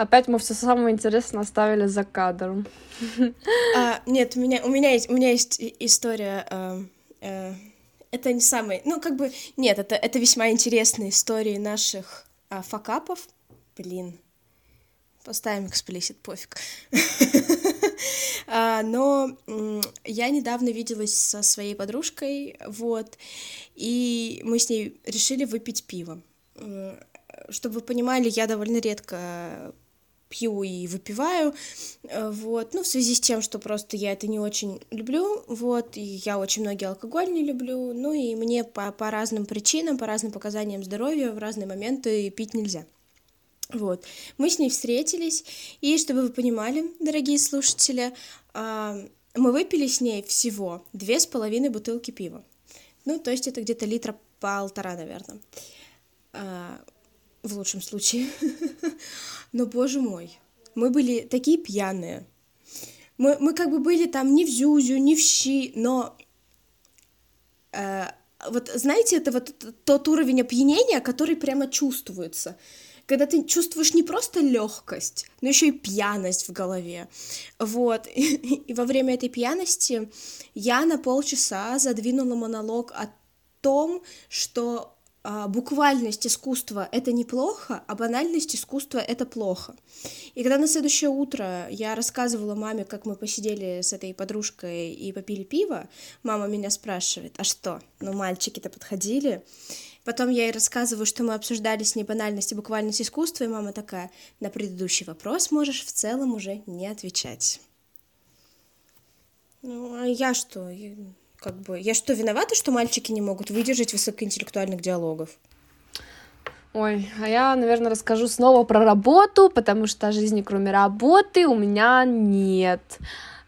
Опять мы все самое интересное оставили за кадром. А, нет, у меня, у меня есть, у меня есть история. Э, э, это не самый, ну как бы, нет, это это весьма интересные истории наших э, факапов. Блин, поставим эксплисит, пофиг. А, но я недавно виделась со своей подружкой, вот, и мы с ней решили выпить пиво. Чтобы вы понимали, я довольно редко пью и выпиваю, э, вот, ну, в связи с тем, что просто я это не очень люблю, вот, и я очень многие алкоголь не люблю, ну, и мне по, по разным причинам, по разным показаниям здоровья в разные моменты пить нельзя. Вот, мы с ней встретились, и чтобы вы понимали, дорогие слушатели, а, мы выпили с ней всего две с половиной бутылки пива. Ну, то есть это где-то литра полтора, наверное. В лучшем случае. Но, боже мой, мы были такие пьяные. Мы, мы как бы были там не в зюзю, не в щи, но... Э, вот знаете, это вот тот уровень опьянения, который прямо чувствуется когда ты чувствуешь не просто легкость, но еще и пьяность в голове. Вот. И, и во время этой пьяности я на полчаса задвинула монолог о том, что буквальность искусства — это неплохо, а банальность искусства — это плохо. И когда на следующее утро я рассказывала маме, как мы посидели с этой подружкой и попили пиво, мама меня спрашивает, а что, ну мальчики-то подходили? Потом я ей рассказываю, что мы обсуждали с ней банальность и буквальность искусства, и мама такая, на предыдущий вопрос можешь в целом уже не отвечать. Ну, а я что? Как бы, я что, виновата, что мальчики не могут выдержать высокоинтеллектуальных диалогов? Ой, а я, наверное, расскажу снова про работу, потому что жизни кроме работы у меня нет.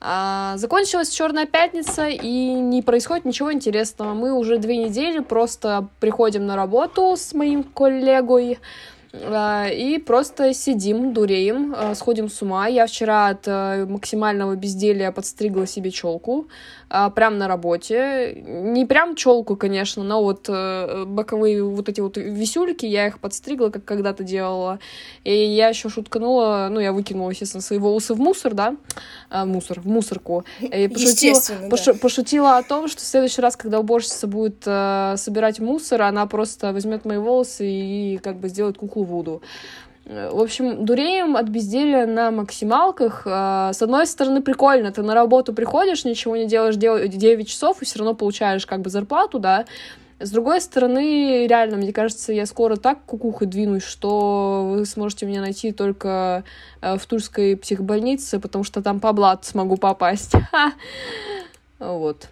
А, закончилась Черная пятница, и не происходит ничего интересного. Мы уже две недели просто приходим на работу с моим коллегой, а, и просто сидим, дуреем, а, сходим с ума. Я вчера от э, максимального безделия подстригла себе челку, прям на работе. Не прям челку, конечно, но вот э, боковые вот эти вот висюльки, я их подстригла, как когда-то делала. И я еще шутканула, ну, я выкинула, естественно, свои волосы в мусор, да, а, мусор, в мусорку. И пошутила, пош, да. пошутила о том, что в следующий раз, когда уборщица будет э, собирать мусор, она просто возьмет мои волосы и как бы сделает куклу Вуду. В общем, дуреем от безделия на максималках. А, с одной стороны, прикольно, ты на работу приходишь, ничего не делаешь 9 часов и все равно получаешь как бы зарплату, да. С другой стороны, реально, мне кажется, я скоро так кукухой двинусь, что вы сможете меня найти только э, в Тульской психбольнице, потому что там по блату смогу попасть. Вот.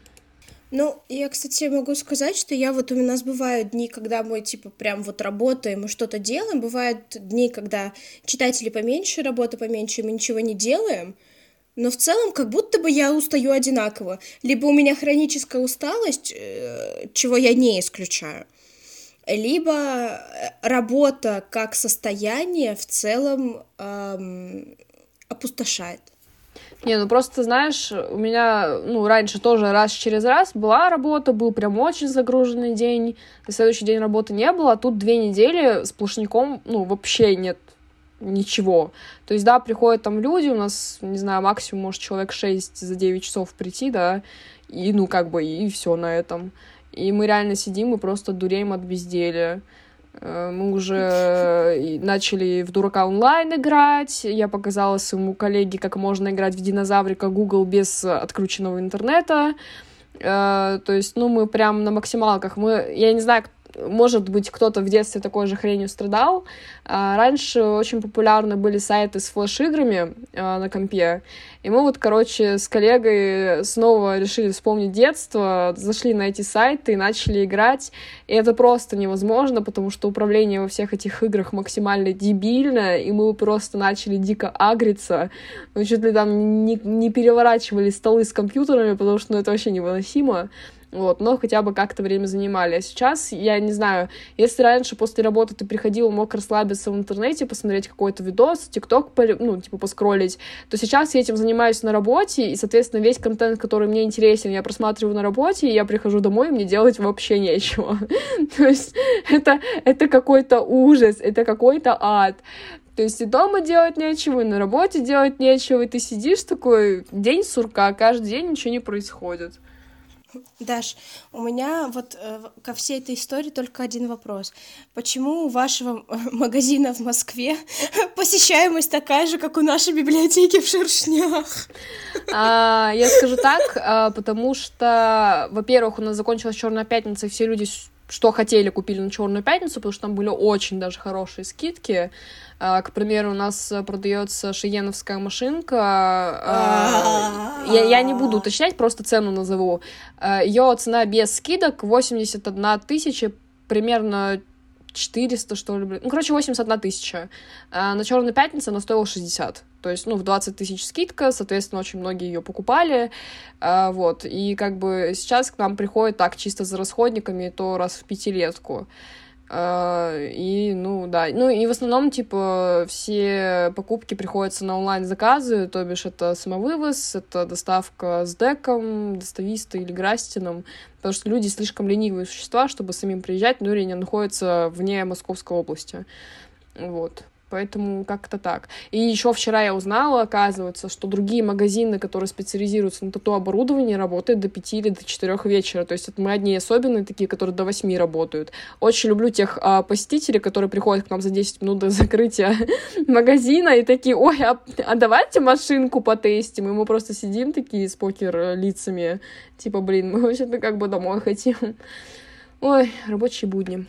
Ну, я, кстати, могу сказать, что я вот у нас бывают дни, когда мы, типа, прям вот работаем и что-то делаем, бывают дни, когда читатели поменьше, работа поменьше, мы ничего не делаем, но в целом как будто бы я устаю одинаково. Либо у меня хроническая усталость, э, чего я не исключаю, либо э, работа как состояние в целом эм, опустошает. Не, ну просто, знаешь, у меня, ну, раньше тоже раз через раз была работа, был прям очень загруженный день, на следующий день работы не было, а тут две недели сплошняком, ну, вообще нет ничего. То есть, да, приходят там люди, у нас, не знаю, максимум может человек 6 за 9 часов прийти, да, и, ну, как бы, и все на этом. И мы реально сидим и просто дуреем от безделия. Э, мы уже начали в дурака онлайн играть. Я показала своему коллеге, как можно играть в динозаврика Google без открученного интернета. Э, то есть, ну, мы прям на максималках. Мы, я не знаю, может быть, кто-то в детстве такой же хренью страдал. А, раньше очень популярны были сайты с флеш-играми а, на компе, и мы вот, короче, с коллегой снова решили вспомнить детство, зашли на эти сайты и начали играть, и это просто невозможно, потому что управление во всех этих играх максимально дебильно, и мы просто начали дико агриться, мы чуть ли там не, не переворачивали столы с компьютерами, потому что ну, это вообще невыносимо вот, но хотя бы как-то время занимали. А сейчас, я не знаю, если раньше после работы ты приходил, мог расслабиться в интернете, посмотреть какой-то видос, тикток, ну, типа, поскролить, то сейчас я этим занимаюсь на работе, и, соответственно, весь контент, который мне интересен, я просматриваю на работе, и я прихожу домой, и мне делать вообще нечего. То есть это, это какой-то ужас, это какой-то ад. То есть и дома делать нечего, и на работе делать нечего, и ты сидишь такой день сурка, каждый день ничего не происходит. Даш, у меня вот э, ко всей этой истории только один вопрос. Почему у вашего магазина в Москве посещаемость такая же, как у нашей библиотеки в Шершнях? А, я скажу так, а, потому что, во-первых, у нас закончилась Черная пятница, и все люди что хотели, купили на Черную пятницу, потому что там были очень даже хорошие скидки. А, к примеру, у нас продается шиеновская машинка. А, я, я не буду уточнять, просто цену назову. А, Ее цена без скидок 81 тысяча, примерно 400, что ли, ну, короче, 81 тысяча. На Черную пятницу она стоила 60. То есть, ну, в 20 тысяч скидка, соответственно, очень многие ее покупали, вот, и как бы сейчас к нам приходит так, чисто за расходниками, то раз в пятилетку. А, и, ну, да. Ну, и в основном, типа, все покупки приходятся на онлайн-заказы, то бишь это самовывоз, это доставка с деком, доставистой или грастином, потому что люди слишком ленивые существа, чтобы самим приезжать, но они находятся вне Московской области. Вот. Поэтому как-то так. И еще вчера я узнала, оказывается, что другие магазины, которые специализируются на тату-оборудовании, работают до 5 или до 4 вечера. То есть это мы одни особенные, такие, которые до 8 работают. Очень люблю тех а, посетителей, которые приходят к нам за 10 минут до закрытия магазина и такие, ой, а, а давайте машинку потестим. И мы просто сидим такие с покер лицами. Типа, блин, мы вообще-то как бы домой хотим. Ой, рабочие будни.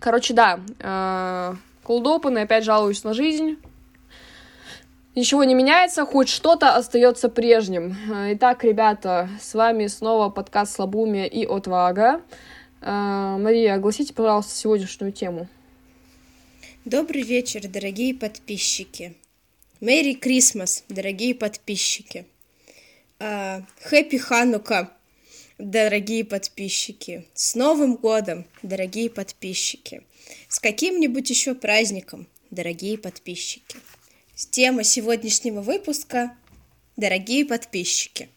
Короче, да, open, и опять жалуюсь на жизнь. Ничего не меняется, хоть что-то остается прежним. Итак, ребята, с вами снова подкаст Слабумия и Отвага. Мария, огласите, пожалуйста, сегодняшнюю тему. Добрый вечер, дорогие подписчики. Мэри Крисмас, дорогие подписчики. Хэппи Ханука, дорогие подписчики. С Новым годом, дорогие подписчики. С каким-нибудь еще праздником, дорогие подписчики. Тема сегодняшнего выпуска – дорогие подписчики.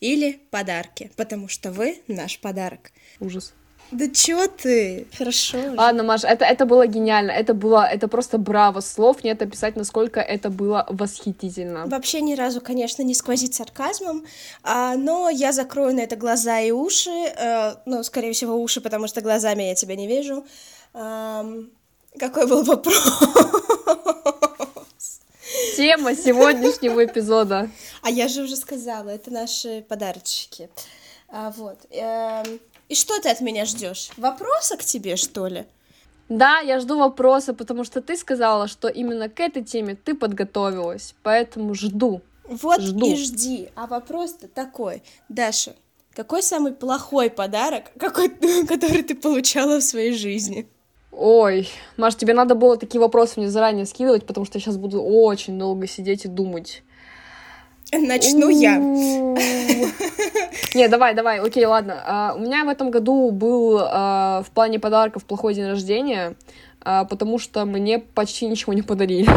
Или подарки, потому что вы наш подарок. Ужас. Да чё ты? Хорошо. Ладно, Маша, это, это было гениально. Это было, это просто браво. Слов нет описать, насколько это было восхитительно. Вообще ни разу, конечно, не сквозит сарказмом, а, но я закрою на это глаза и уши. А, ну, скорее всего, уши, потому что глазами я тебя не вижу. А, какой был вопрос? Тема сегодняшнего эпизода. А я же уже сказала, это наши подарочки. А, вот. Эм, и что ты от меня ждешь? Вопроса к тебе, что ли? Да, я жду вопроса, потому что ты сказала, что именно к этой теме ты подготовилась, поэтому жду. Вот жду. и жди. А вопрос-то такой, Даша, какой самый плохой подарок, какой, который ты получала в своей жизни? Ой, Маш, тебе надо было такие вопросы мне заранее скидывать, потому что я сейчас буду очень долго сидеть и думать. Начну я. Не, давай, давай, окей, ладно. А, у меня в этом году был а, в плане подарков плохой день рождения, а, потому что мне почти ничего не подарили.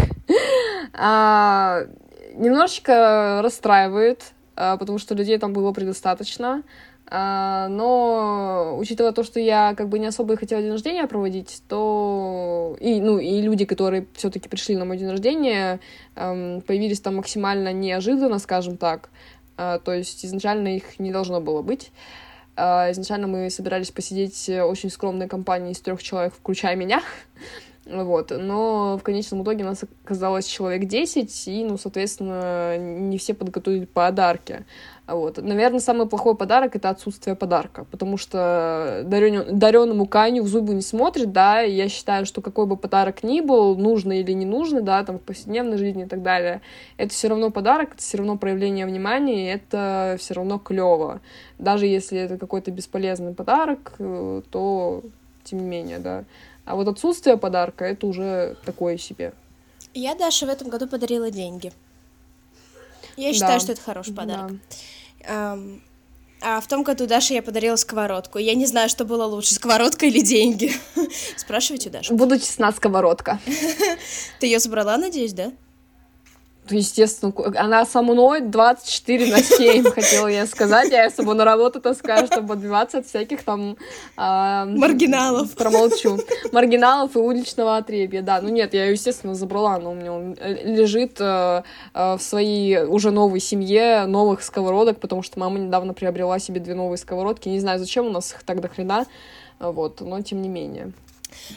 Немножечко расстраивает, потому что людей там было предостаточно. А, но учитывая то, что я как бы не особо и хотела день рождения проводить, то и, ну, и люди, которые все-таки пришли на мой день рождения, эм, появились там максимально неожиданно, скажем так. А, то есть изначально их не должно было быть. А, изначально мы собирались посидеть очень скромной компанией из трех человек, включая меня. Вот, но в конечном итоге нас оказалось человек 10, и, ну, соответственно, не все подготовили подарки. Вот. Наверное, самый плохой подарок — это отсутствие подарка, потому что дарен... дареному Каню в зубы не смотрит, да, и я считаю, что какой бы подарок ни был, нужный или не нужный, да, там, в повседневной жизни и так далее, это все равно подарок, это все равно проявление внимания, и это все равно клево. Даже если это какой-то бесполезный подарок, э, то тем не менее, да. А вот отсутствие подарка — это уже такое себе. Я Даше в этом году подарила деньги. Я считаю, да. что это хороший подарок. Да. А в том году Даше я подарила сковородку. Я не знаю, что было лучше, сковородка или деньги. Спрашивайте у Даши. Буду честна, сковородка. Ты ее забрала, надеюсь, да? Естественно, она со мной 24 на 7, хотела я сказать. Я с собой на работу таскаю, чтобы отбиваться от всяких там... Э, Маргиналов. Промолчу. Маргиналов и уличного отребья, да. Ну нет, я ее, естественно, забрала, но у меня э, лежит э, э, в своей уже новой семье новых сковородок, потому что мама недавно приобрела себе две новые сковородки. Не знаю, зачем у нас их так до хрена, вот, но тем не менее.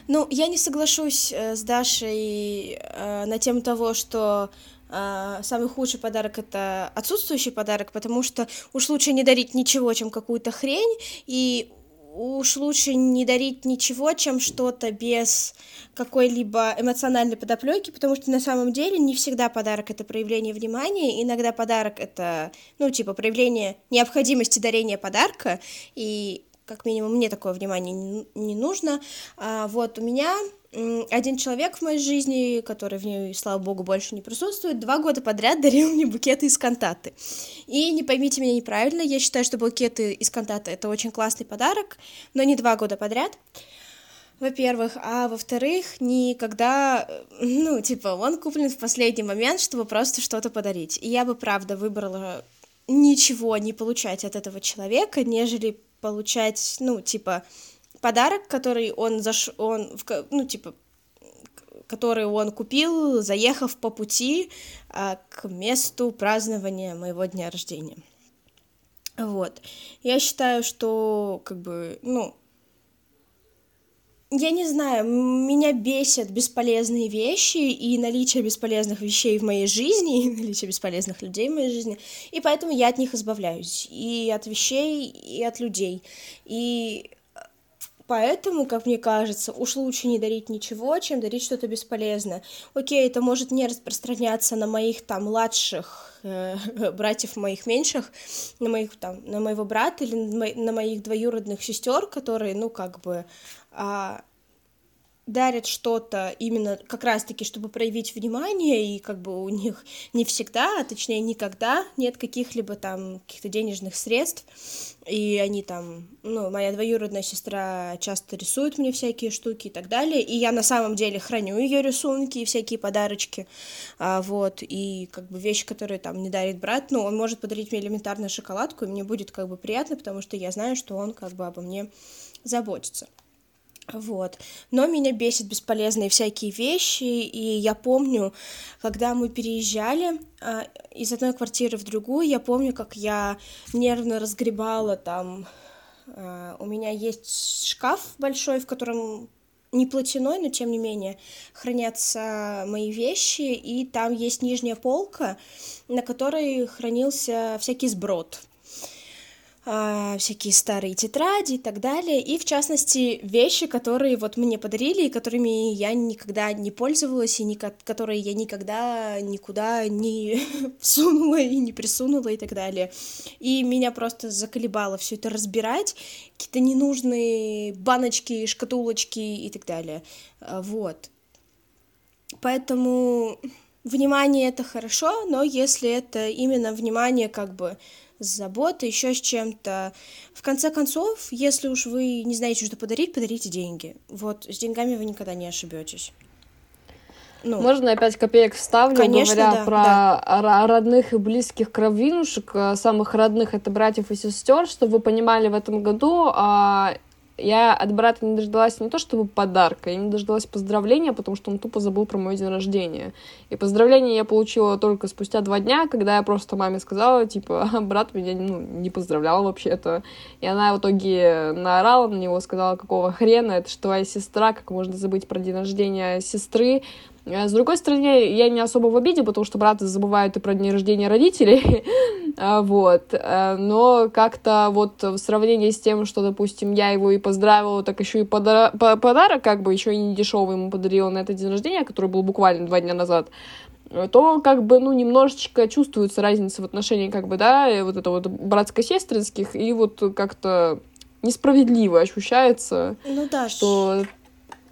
Ну, я не соглашусь э, с Дашей э, на тему того, что самый худший подарок это отсутствующий подарок, потому что уж лучше не дарить ничего, чем какую-то хрень, и уж лучше не дарить ничего, чем что-то без какой-либо эмоциональной подоплеки, потому что на самом деле не всегда подарок это проявление внимания, иногда подарок это, ну, типа, проявление необходимости дарения подарка, и как минимум мне такое внимание не, не нужно. А, вот у меня один человек в моей жизни, который в ней, слава богу, больше не присутствует, два года подряд дарил мне букеты из кантаты. И не поймите меня неправильно, я считаю, что букеты из кантаты это очень классный подарок, но не два года подряд. Во-первых, а во-вторых, никогда, ну, типа, он куплен в последний момент, чтобы просто что-то подарить. И я бы, правда, выбрала ничего не получать от этого человека, нежели получать, ну, типа, подарок, который он заш... он, ну, типа, который он купил, заехав по пути а, к месту празднования моего дня рождения. Вот. Я считаю, что, как бы, ну, я не знаю, меня бесят бесполезные вещи и наличие бесполезных вещей в моей жизни, и наличие бесполезных людей в моей жизни, и поэтому я от них избавляюсь, и от вещей, и от людей. И Поэтому, как мне кажется, уж лучше не дарить ничего, чем дарить что-то бесполезное. Окей, это может не распространяться на моих там младших э, братьев моих меньших, на моих там, на моего брата или на моих двоюродных сестер, которые, ну, как бы а, дарят что-то именно как раз-таки, чтобы проявить внимание, и как бы у них не всегда, а точнее никогда нет каких-либо там каких-то денежных средств, и они там, ну, моя двоюродная сестра часто рисует мне всякие штуки и так далее, и я на самом деле храню ее рисунки и всякие подарочки, а, вот, и как бы вещи, которые там не дарит брат, ну, он может подарить мне элементарную шоколадку, и мне будет как бы приятно, потому что я знаю, что он как бы обо мне заботится. Вот. Но меня бесит бесполезные всякие вещи, и я помню, когда мы переезжали э, из одной квартиры в другую, я помню, как я нервно разгребала там. Э, у меня есть шкаф большой, в котором не платяной, но тем не менее хранятся мои вещи, и там есть нижняя полка, на которой хранился всякий сброд всякие старые тетради и так далее, и в частности вещи, которые вот мне подарили и которыми я никогда не пользовалась и ни, которые я никогда никуда не всунула и не присунула и так далее. И меня просто заколебало все это разбирать, какие-то ненужные баночки, шкатулочки и так далее. А, вот. Поэтому внимание это хорошо, но если это именно внимание как бы с заботой, еще с чем-то. В конце концов, если уж вы не знаете, что подарить, подарите деньги. Вот с деньгами вы никогда не ошибетесь. Ну, Можно опять копеек вставлю, конечно, говоря да, про да. родных и близких кровинушек, э, самых родных это братьев и сестер, чтобы вы понимали, в этом году а, я от брата не дождалась не то чтобы подарка, я не дождалась поздравления, потому что он тупо забыл про мой день рождения. И поздравление я получила только спустя два дня, когда я просто маме сказала, типа, брат меня ну, не поздравлял вообще-то. И она в итоге наорала на него, сказала, какого хрена, это же твоя сестра, как можно забыть про день рождения сестры. С другой стороны, я не особо в обиде, потому что браты забывают и про день рождения родителей, а, вот, э, но как-то вот в сравнении с тем, что, допустим, я его и поздравила, так еще и подар... подарок, как бы еще и не дешевый ему подарила на этот день рождения, который был буквально два дня назад, то как бы, ну, немножечко чувствуется разница в отношении, как бы, да, вот это вот братско-сестринских, и вот как-то несправедливо ощущается, ну, да, что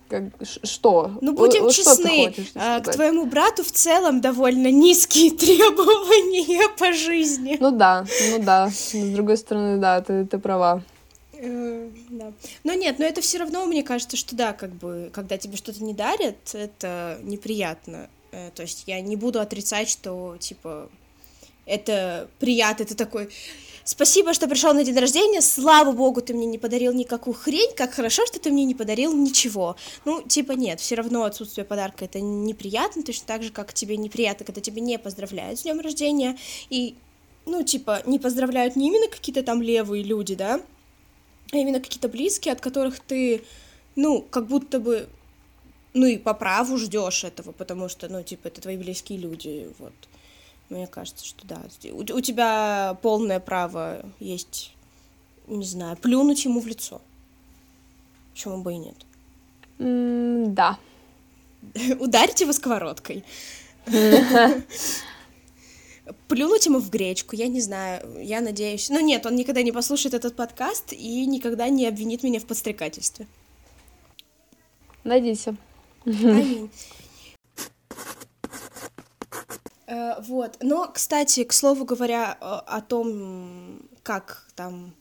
как, что? Ну, будем что честны, а, к твоему брату в целом довольно низкие требования по жизни. Ну да, ну да. С другой стороны, да, ты, ты права. Э, да. Но нет, но это все равно, мне кажется, что да, как бы, когда тебе что-то не дарят, это неприятно. Э, то есть я не буду отрицать, что, типа, это приятно, это такой... Спасибо, что пришел на день рождения. Слава богу, ты мне не подарил никакую хрень. Как хорошо, что ты мне не подарил ничего. Ну, типа, нет, все равно отсутствие подарка это неприятно, точно так же, как тебе неприятно, когда тебе не поздравляют с днем рождения. И, ну, типа, не поздравляют не именно какие-то там левые люди, да, а именно какие-то близкие, от которых ты, ну, как будто бы ну и по праву ждешь этого, потому что, ну, типа, это твои близкие люди, вот. Мне кажется, что да. У, у тебя полное право есть, не знаю, плюнуть ему в лицо. Почему бы и нет? Mm, да. Ударить его сковородкой. Плюнуть ему в гречку, я не знаю, я надеюсь. Но нет, он никогда не послушает этот подкаст и никогда не обвинит меня в подстрекательстве. Надейся. Аминь. Э, вот. Но, кстати, к слову говоря о том, как там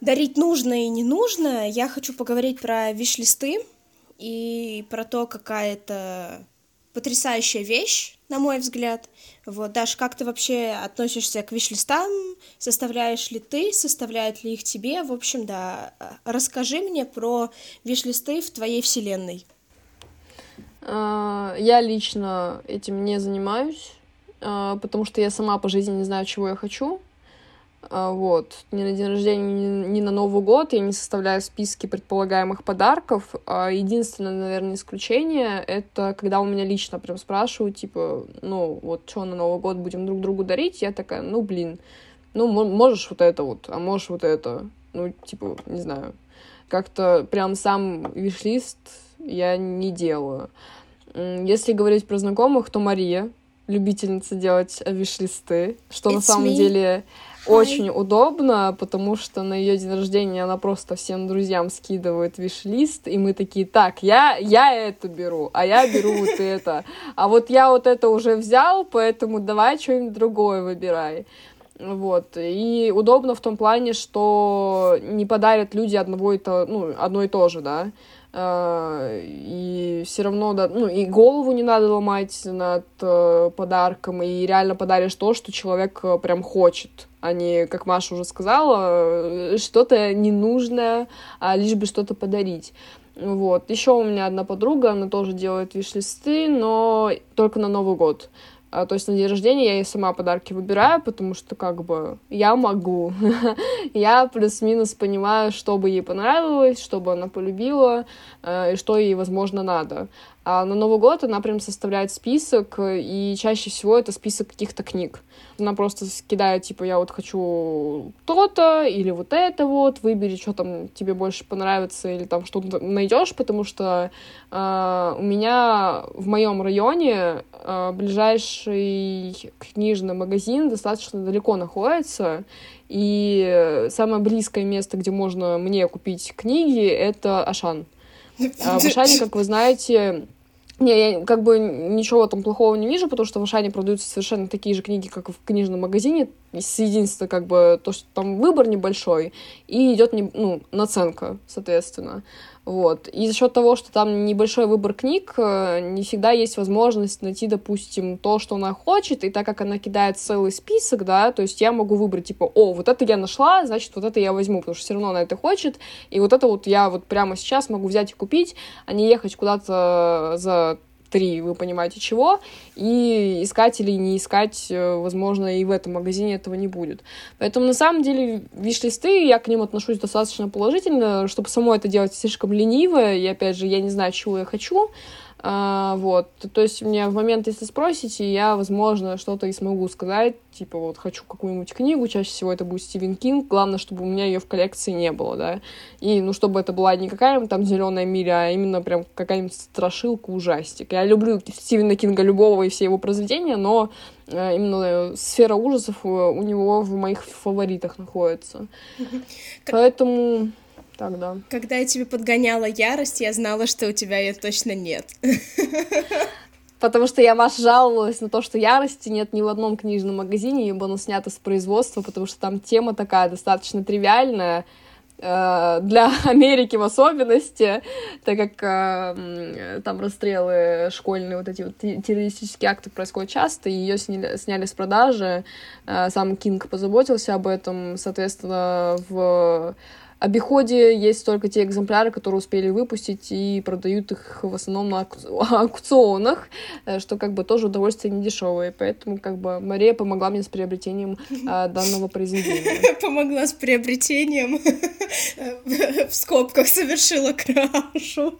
дарить нужно и не нужно, я хочу поговорить про виш-листы и про то, какая это потрясающая вещь, на мой взгляд. Вот, Даш, как ты вообще относишься к виш-листам? Составляешь ли ты, составляют ли их тебе? В общем, да, расскажи мне про виш-листы в твоей вселенной. А, я лично этим не занимаюсь, а, потому что я сама по жизни не знаю, чего я хочу. А, вот. Ни на день рождения, ни на Новый год я не составляю списки предполагаемых подарков. Единственное, наверное, исключение — это когда у меня лично прям спрашивают, типа, ну, вот, что на Новый год будем друг другу дарить? Я такая, ну, блин, ну, можешь вот это вот, а можешь вот это. Ну, типа, не знаю. Как-то прям сам виш-лист я не делаю. Если говорить про знакомых, то Мария, любительница делать виш-листы, что It's на самом me. деле Hi. очень удобно, потому что на ее день рождения она просто всем друзьям скидывает виш-лист, и мы такие, так, я, я это беру, а я беру вот это, а вот я вот это уже взял, поэтому давай что-нибудь другое выбирай. Вот. И удобно в том плане, что не подарят люди одного и то, ну, одно и то же, да. А, и все равно, да, ну, и голову не надо ломать над э, подарком, и реально подаришь то, что человек э, прям хочет, а не, как Маша уже сказала, э, что-то ненужное, а лишь бы что-то подарить. Вот. Еще у меня одна подруга, она тоже делает виш-листы, но только на Новый год. А, то есть на день рождения я ей сама подарки выбираю, потому что как бы я могу. я плюс-минус понимаю, что бы ей понравилось, что бы она полюбила, э, и что ей, возможно, надо. А на Новый год она прям составляет список, и чаще всего это список каких-то книг. Она просто скидает, типа, я вот хочу то-то, или вот это вот, выбери, что там тебе больше понравится, или там что-то найдешь, потому что э, у меня в моем районе э, ближайший книжный магазин достаточно далеко находится, и самое близкое место, где можно мне купить книги, это Ашан. А в Ашане, как вы знаете, не, я как бы ничего там плохого не вижу, потому что в Ашане продаются совершенно такие же книги, как и в книжном магазине. Единственное, как бы, то, что там выбор небольшой, и идет не, ну, наценка, соответственно. Вот. И за счет того, что там небольшой выбор книг, э, не всегда есть возможность найти, допустим, то, что она хочет, и так как она кидает целый список, да, то есть я могу выбрать, типа, о, вот это я нашла, значит, вот это я возьму, потому что все равно она это хочет, и вот это вот я вот прямо сейчас могу взять и купить, а не ехать куда-то за три, вы понимаете, чего, и искать или не искать, э, возможно, и в этом магазине этого не будет. Поэтому, на самом деле, виш-листы, я к ним отношусь достаточно положительно, чтобы само это делать слишком лениво, и, опять же, я не знаю, чего я хочу, а, вот, то есть мне в момент, если спросите, я, возможно, что-то и смогу сказать, типа вот хочу какую-нибудь книгу, чаще всего это будет Стивен Кинг, главное, чтобы у меня ее в коллекции не было, да, и, ну, чтобы это была не какая-нибудь там зеленая миля, а именно прям какая-нибудь страшилка, ужастик. Я люблю Стивена Кинга любого и все его произведения, но э, именно сфера ужасов э, у него в моих фаворитах находится. Поэтому так, да. Когда я тебе подгоняла ярость, я знала, что у тебя ее точно нет. Потому что я Маша жаловалась на то, что ярости нет ни в одном книжном магазине, ибо оно снято с производства, потому что там тема такая достаточно тривиальная, э, для Америки в особенности, так как э, там расстрелы школьные, вот эти вот террористические акты происходят часто, и ее сняли, сняли с продажи, э, сам Кинг позаботился об этом, соответственно, в обиходе есть только те экземпляры, которые успели выпустить и продают их в основном на аукционах, э, что как бы тоже удовольствие не дешевое. Поэтому как бы Мария помогла мне с приобретением а, данного произведения. Помогла с приобретением. В скобках совершила крашу.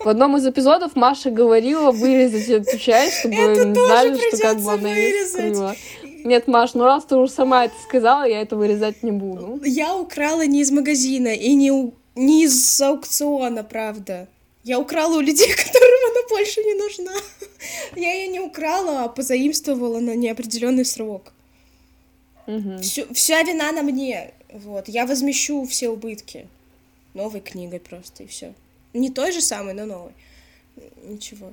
В одном из эпизодов Маша говорила вырезать эту часть, чтобы не знали, что как бы она ее скрыла. Нет, Маш, ну раз ты уже сама это сказала, я это вырезать не буду. Я украла не из магазина и не, у... не из аукциона, правда. Я украла у людей, которым она больше не нужна. Я ее не украла, а позаимствовала на неопределенный срок. Угу. Всю, вся вина на мне. Вот. Я возмещу все убытки. Новой книгой просто, и все. Не той же самой, но новой. Ничего.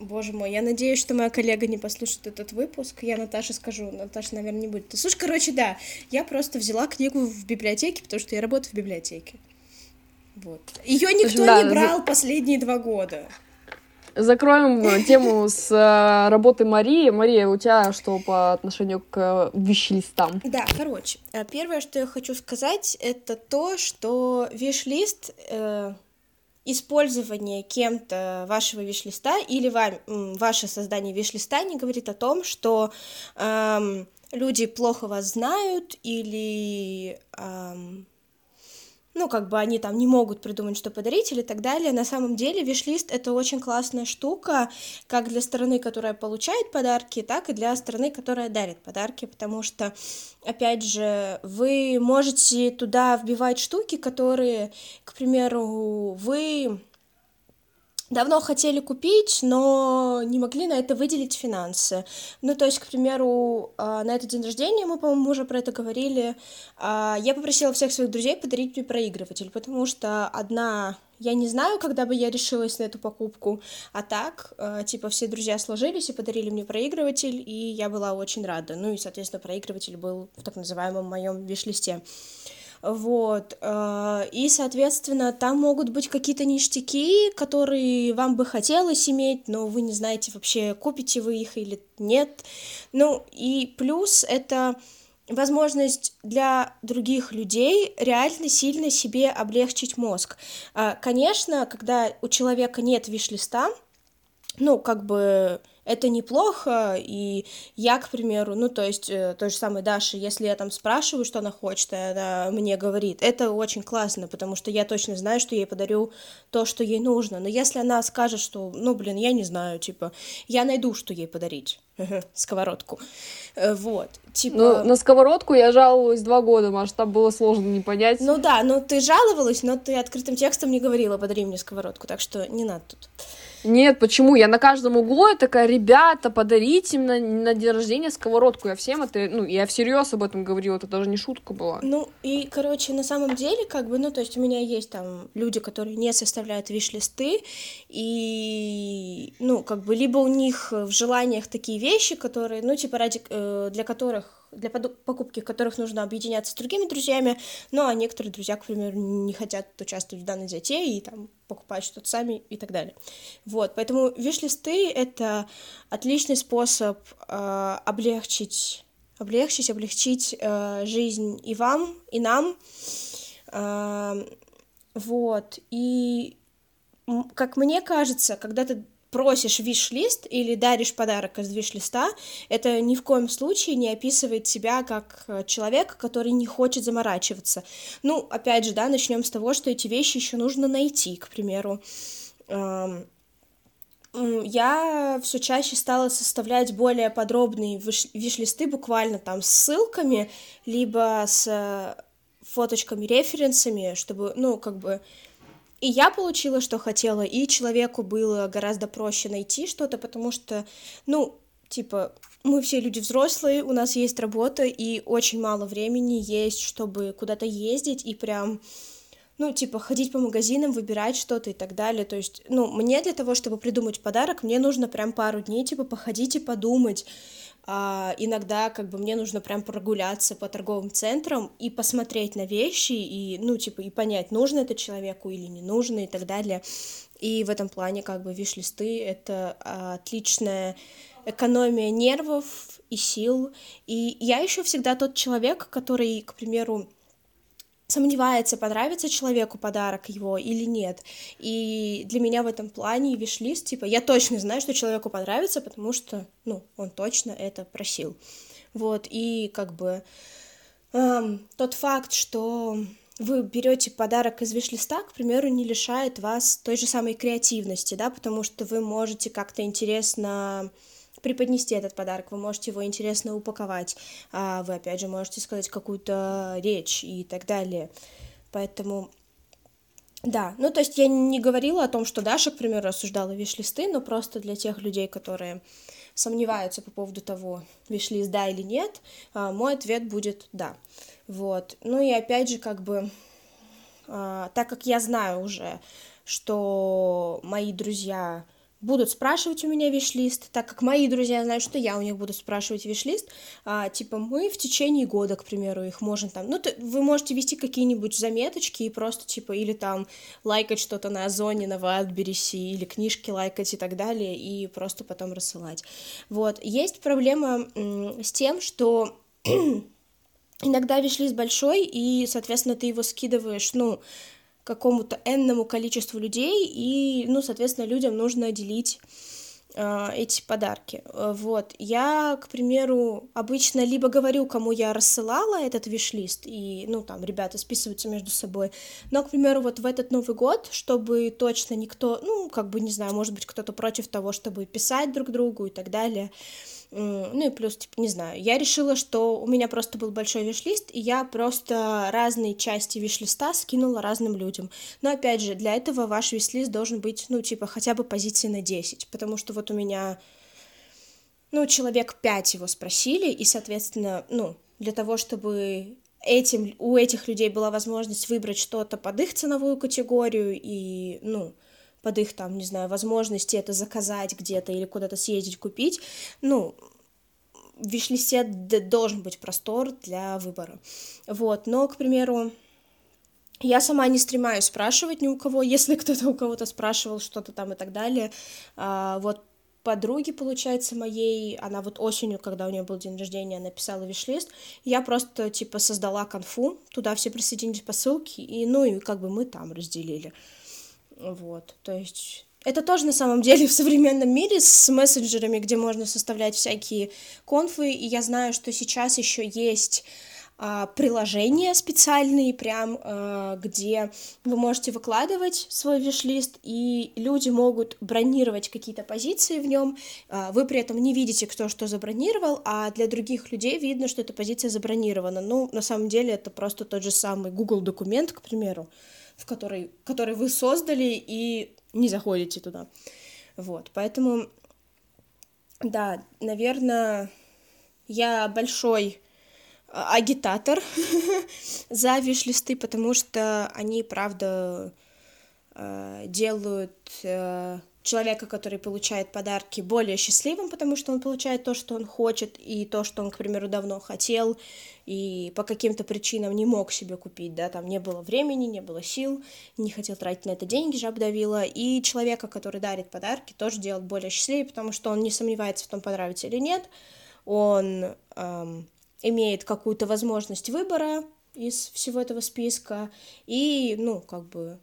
Боже мой, я надеюсь, что моя коллега не послушает этот выпуск. Я Наташе скажу. Наташа, наверное, не будет. Слушай, короче, да, я просто взяла книгу в библиотеке, потому что я работаю в библиотеке. Вот. Ее никто да, не брал за... последние два года. Закроем тему с э, работы Марии. Мария, у тебя что по отношению к виш-листам? Да, короче, э, первое, что я хочу сказать, это то, что виш-лист э, использование кем-то вашего виш-листа или вам, ваше создание виш-листа не говорит о том, что эм, люди плохо вас знают или эм, ну, как бы они там не могут придумать, что подарить или так далее. На самом деле, виш-лист — это очень классная штука, как для стороны, которая получает подарки, так и для стороны, которая дарит подарки, потому что, опять же, вы можете туда вбивать штуки, которые, к примеру, вы давно хотели купить, но не могли на это выделить финансы. Ну, то есть, к примеру, а, на этот день рождения, мы, по-моему, уже про это говорили, а, я попросила всех своих друзей подарить мне проигрыватель, потому что одна я не знаю, когда бы я решилась на эту покупку, а так, а, типа, все друзья сложились и подарили мне проигрыватель, и я была очень рада. Ну и, соответственно, проигрыватель был в так называемом моем виш-листе. Вот. Э, и, соответственно, там могут быть какие-то ништяки, которые вам бы хотелось иметь, но вы не знаете вообще, купите вы их или нет. Ну, и плюс это возможность для других людей реально сильно себе облегчить мозг. Э, конечно, когда у человека нет виш-листа, ну, как бы это неплохо, и я, к примеру, ну, то есть, э, той же самой Даши, если я там спрашиваю, что она хочет, она мне говорит, это очень классно, потому что я точно знаю, что ей подарю то, что ей нужно, но если она скажет, что, ну, блин, я не знаю, типа, я найду, что ей подарить, сковородку, э, вот, типа... Ну, на сковородку я жаловалась два года, Маш, там было сложно не понять. Ну да, ну ты жаловалась, но ты открытым текстом не говорила, подари мне сковородку, так что не надо тут. Нет, почему? Я на каждом углу я такая, ребята, подарите мне на, на день рождения сковородку. Я всем это, ну, я всерьез об этом говорила, это даже не шутка была. Ну, и, короче, на самом деле, как бы, ну, то есть у меня есть там люди, которые не составляют виш-листы, и, ну, как бы, либо у них в желаниях такие вещи, которые, ну, типа, ради, э, для которых для покупки которых нужно объединяться с другими друзьями, ну а некоторые друзья, к примеру, не хотят участвовать в данной затее и там покупать что-то сами и так далее. Вот, поэтому виш-листы — это отличный способ э, облегчить, облегчить, облегчить э, жизнь и вам, и нам. Э, вот, и как мне кажется, когда ты просишь виш-лист или даришь подарок из виш-листа, это ни в коем случае не описывает тебя как э, человека, который не хочет заморачиваться. Ну, опять же, да, начнем с того, что эти вещи еще нужно найти, к примеру. Я все чаще стала составлять более подробные виш-листы, буквально там с ссылками, либо с э, фоточками, референсами, чтобы, ну, как бы и я получила, что хотела, и человеку было гораздо проще найти что-то, потому что, ну, типа, мы все люди взрослые, у нас есть работа, и очень мало времени есть, чтобы куда-то ездить и прям ну, типа, ходить по магазинам, выбирать что-то и так далее. То есть, ну, мне для того, чтобы придумать подарок, мне нужно прям пару дней, типа, походить и подумать. А, иногда, как бы, мне нужно прям прогуляться по торговым центрам и посмотреть на вещи, и, ну, типа, и понять, нужно это человеку или не нужно и так далее. И в этом плане, как бы, виш-листы — это отличная экономия нервов и сил. И я еще всегда тот человек, который, к примеру, сомневается, понравится человеку подарок его или нет. И для меня в этом плане виш-лист, типа, я точно знаю, что человеку понравится, потому что, ну, он точно это просил. Вот, и как бы эм, тот факт, что вы берете подарок из виш-листа, к примеру, не лишает вас той же самой креативности, да, потому что вы можете как-то интересно преподнести этот подарок, вы можете его интересно упаковать, а вы, опять же, можете сказать какую-то речь и так далее. Поэтому да, ну то есть я не говорила о том, что Даша, к примеру, рассуждала виш-листы, но просто для тех людей, которые сомневаются по поводу того, виш-лист да или нет, а, мой ответ будет да. Вот. Ну и опять же, как бы, а, так как я знаю уже, что мои друзья будут спрашивать у меня виш-лист, так как мои друзья знают, что я у них буду спрашивать виш-лист, а, типа мы в течение года, к примеру, их можем там, ну, ты, вы можете вести какие-нибудь заметочки и просто, типа, или там лайкать что-то на Озоне, на Wildberries, или книжки лайкать и так далее, и просто потом рассылать. Вот, есть проблема с тем, что иногда виш-лист большой, и, соответственно, ты его скидываешь, ну, какому-то энному количеству людей, и, ну, соответственно, людям нужно делить э, эти подарки. Вот. Я, к примеру, обычно либо говорю, кому я рассылала этот виш-лист, и, ну, там, ребята списываются между собой, но, к примеру, вот в этот Новый год, чтобы точно никто, ну, как бы, не знаю, может быть, кто-то против того, чтобы писать друг другу и так далее, ну и плюс, типа, не знаю, я решила, что у меня просто был большой виш-лист, и я просто разные части виш-листа скинула разным людям. Но, опять же, для этого ваш виш-лист должен быть, ну, типа, хотя бы позиции на 10, потому что вот у меня, ну, человек 5 его спросили, и, соответственно, ну, для того, чтобы этим, у этих людей была возможность выбрать что-то под их ценовую категорию и, ну, под их, там, не знаю, возможности это заказать где-то или куда-то съездить купить, ну, в должен быть простор для выбора. Вот, но, к примеру, я сама не стремаюсь спрашивать ни у кого, если кто-то у кого-то спрашивал что-то там и так далее. А, вот подруги, получается, моей, она вот осенью, когда у нее был день рождения, написала виш-лист, я просто, типа, создала конфу, туда все присоединились по ссылке, и, ну, и как бы мы там разделили. Вот, то есть это тоже на самом деле в современном мире с мессенджерами, где можно составлять всякие конфы, и я знаю, что сейчас еще есть а, приложения специальные, прям, а, где вы можете выкладывать свой виш-лист, и люди могут бронировать какие-то позиции в нем. А, вы при этом не видите, кто что забронировал, а для других людей видно, что эта позиция забронирована. Ну, на самом деле, это просто тот же самый Google документ, к примеру в которой, который вы создали и не заходите туда. Вот, поэтому, да, наверное, я большой а, агитатор за виш-листы, потому что они, правда, э, делают э, человека, который получает подарки, более счастливым, потому что он получает то, что он хочет, и то, что он, к примеру, давно хотел, и по каким-то причинам не мог себе купить, да, там не было времени, не было сил, не хотел тратить на это деньги, жаб давила, и человека, который дарит подарки, тоже делает более счастливее, потому что он не сомневается в том, понравится или нет, он эм, имеет какую-то возможность выбора из всего этого списка, и, ну, как бы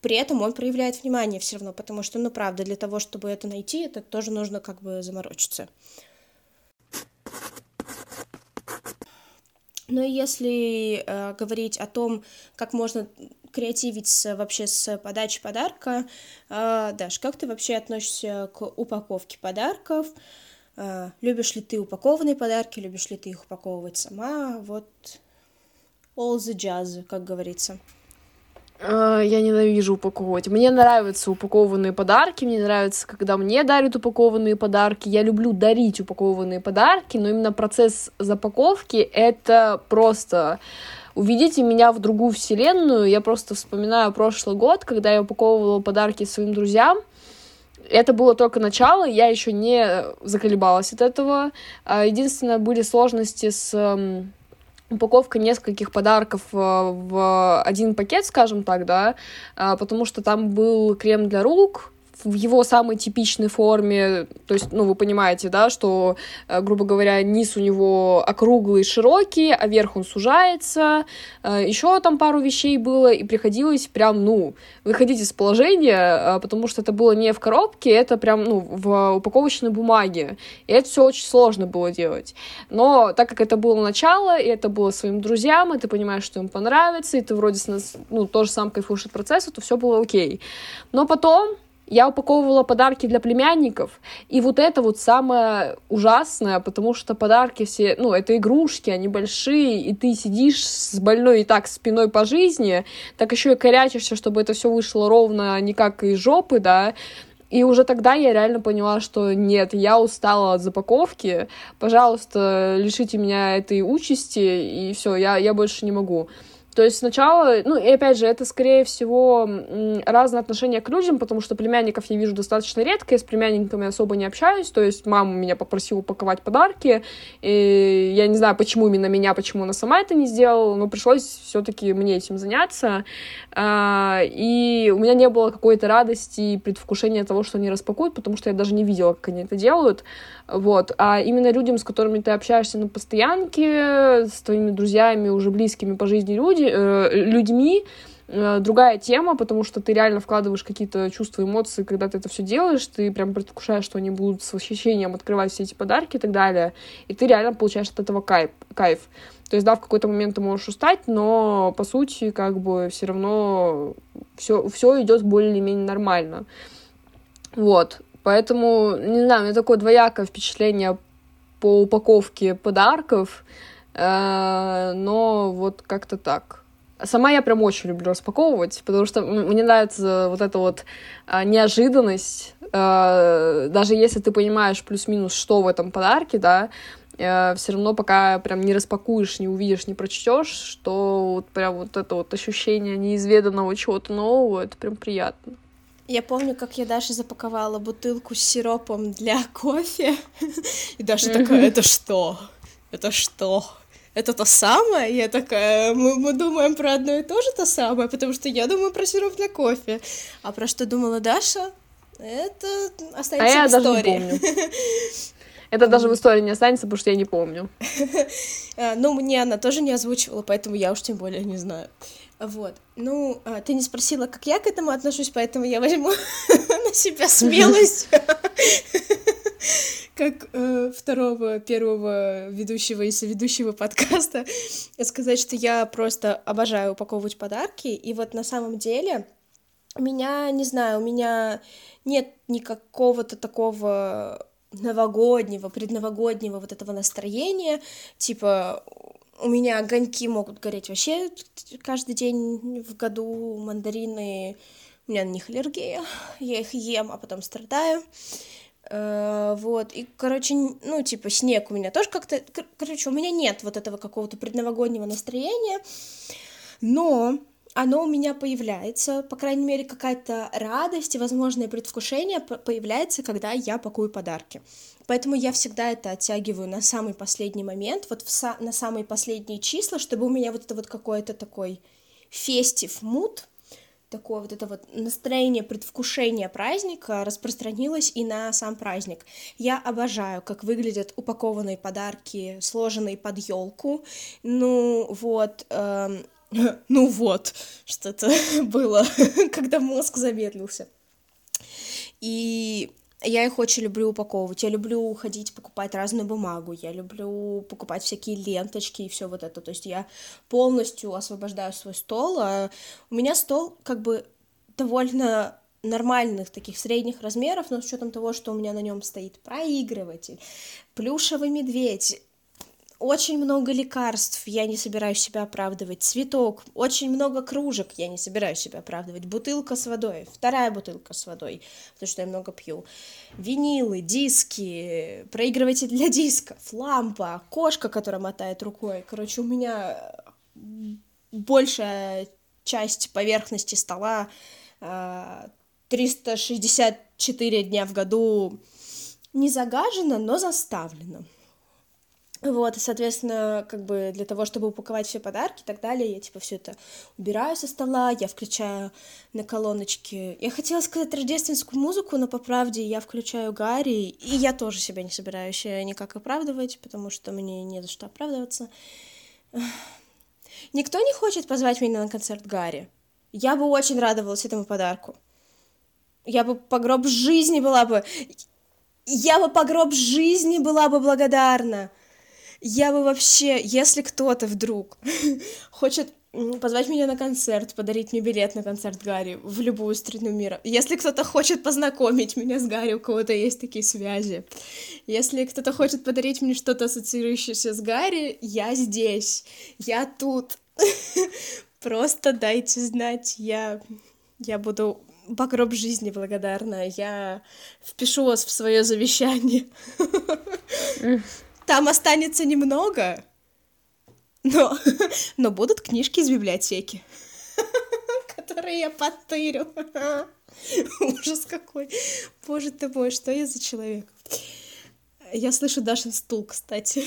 при этом он проявляет внимание все равно, потому что, ну, правда, для того, чтобы это найти, это тоже нужно как бы заморочиться. Но если э, говорить о том, как можно креативить с, вообще с подачей подарка, э, Даш, как ты вообще относишься к упаковке подарков? Э, любишь ли ты упакованные подарки, любишь ли ты их упаковывать сама? Вот all the jazz, как говорится. Э, я ненавижу упаковывать. Мне нравятся упакованные подарки, мне нравится, когда мне дарят упакованные подарки. Я люблю дарить упакованные подарки, но именно процесс запаковки — это просто уведите меня в другую вселенную. Я просто вспоминаю прошлый год, когда я упаковывала подарки своим друзьям. Это было только начало, я еще не заколебалась от этого. А, единственное, были сложности с упаковка нескольких подарков э, в один пакет, скажем так, да, а, потому что там был крем для рук, в его самой типичной форме, то есть, ну, вы понимаете, да, что, э, грубо говоря, низ у него округлый, широкий, а верх он сужается, э, еще там пару вещей было, и приходилось прям, ну, выходить из положения, э, потому что это было не в коробке, это прям, ну, в упаковочной бумаге, и это все очень сложно было делать, но так как это было начало, и это было своим друзьям, и ты понимаешь, что им понравится, и ты вроде, ну, тоже сам кайфуешь от процесса, то все было окей, но потом я упаковывала подарки для племянников, и вот это вот самое ужасное, потому что подарки все, ну, это игрушки, они большие, и ты сидишь с больной и так спиной по жизни, так еще и корячишься, чтобы это все вышло ровно не как из жопы, да, и уже тогда я реально поняла, что нет, я устала от запаковки, пожалуйста, лишите меня этой участи, и все, я, я больше не могу. То есть сначала, ну и опять же, это скорее всего разное отношение к людям, потому что племянников я вижу достаточно редко, я с племянниками особо не общаюсь, то есть мама меня попросила упаковать подарки, и я не знаю, почему именно меня, почему она сама это не сделала, но пришлось все-таки мне этим заняться, а, и у меня не было какой-то радости и предвкушения того, что они распакуют, потому что я даже не видела, как они это делают, вот, а именно людям, с которыми ты общаешься на постоянке, с твоими друзьями, уже близкими по жизни люди, э, людьми, э, другая тема, потому что ты реально вкладываешь какие-то чувства, эмоции, когда ты это все делаешь, ты прям предвкушаешь, что они будут с восхищением открывать все эти подарки и так далее, и ты реально получаешь от этого кайф. кайф. То есть, да, в какой-то момент ты можешь устать, но по сути, как бы все равно все, все идет более-менее нормально. Вот. Поэтому, не знаю, у меня такое двоякое впечатление по упаковке подарков, но вот как-то так. Сама я прям очень люблю распаковывать, потому что мне нравится вот эта вот э, неожиданность, э, даже если ты понимаешь плюс-минус, что в этом подарке, да, э, все равно пока прям не распакуешь, не увидишь, не прочтешь, что вот прям вот это вот ощущение неизведанного чего-то нового, это прям приятно. Я помню, как я Даше запаковала бутылку с сиропом для кофе. И Даша такая, это что? Это что? Это то самое? Я такая, мы, мы думаем про одно и то же то самое, потому что я думаю про сироп для кофе. А про что думала Даша? Это останется а в истории. Даже не помню. Это даже в истории не останется, потому что я не помню. А, ну, мне она тоже не озвучивала, поэтому я уж тем более не знаю. Вот. Ну, а, ты не спросила, как я к этому отношусь, поэтому я возьму на себя смелость. Как э, второго, первого ведущего и соведущего подкаста сказать, что я просто обожаю упаковывать подарки. И вот на самом деле меня, не знаю, у меня нет никакого-то такого новогоднего, предновогоднего вот этого настроения, типа у меня огоньки могут гореть вообще каждый день в году, мандарины, у меня на них аллергия, я их ем, а потом страдаю. Uh, вот, и, короче, ну, типа, снег у меня тоже как-то, короче, у меня нет вот этого какого-то предновогоднего настроения, но оно у меня появляется, по крайней мере, какая-то радость и возможное предвкушение появляется, когда я пакую подарки. Поэтому я всегда это оттягиваю на самый последний момент, вот в са- на самые последние числа, чтобы у меня вот это вот какой-то такой фестив мут, такое вот это вот настроение предвкушения праздника распространилось и на сам праздник. Я обожаю, как выглядят упакованные подарки, сложенные под елку. Ну вот, эм, ну вот, что-то было, когда мозг замедлился. И я их очень люблю упаковывать. Я люблю ходить покупать разную бумагу. Я люблю покупать всякие ленточки и все вот это. То есть я полностью освобождаю свой стол. А у меня стол как бы довольно нормальных таких средних размеров, но с учетом того, что у меня на нем стоит проигрыватель, плюшевый медведь, очень много лекарств, я не собираюсь себя оправдывать, цветок, очень много кружек, я не собираюсь себя оправдывать, бутылка с водой, вторая бутылка с водой, потому что я много пью, винилы, диски, проигрыватель для дисков, лампа, кошка, которая мотает рукой, короче, у меня большая часть поверхности стола 364 дня в году не загажена, но заставлена. Вот, и, соответственно, как бы для того, чтобы упаковать все подарки и так далее, я, типа, все это убираю со стола, я включаю на колоночке. Я хотела сказать рождественскую музыку, но, по правде, я включаю Гарри, и я тоже себя не собираюсь никак оправдывать, потому что мне не за что оправдываться. Никто не хочет позвать меня на концерт Гарри. Я бы очень радовалась этому подарку. Я бы по гроб жизни была бы... Я бы по гроб жизни была бы благодарна я бы вообще, если кто-то вдруг хочет позвать меня на концерт, подарить мне билет на концерт Гарри в любую страну мира. Если кто-то хочет познакомить меня с Гарри, у кого-то есть такие связи. Если кто-то хочет подарить мне что-то ассоциирующееся с Гарри, я здесь, я тут. Просто дайте знать, я, я буду по гроб жизни благодарна. Я впишу вас в свое завещание. Там останется немного, но, но будут книжки из библиотеки, которые я подтырю. Ужас какой. Боже ты мой, что я за человек? Я слышу Дашин стул, кстати.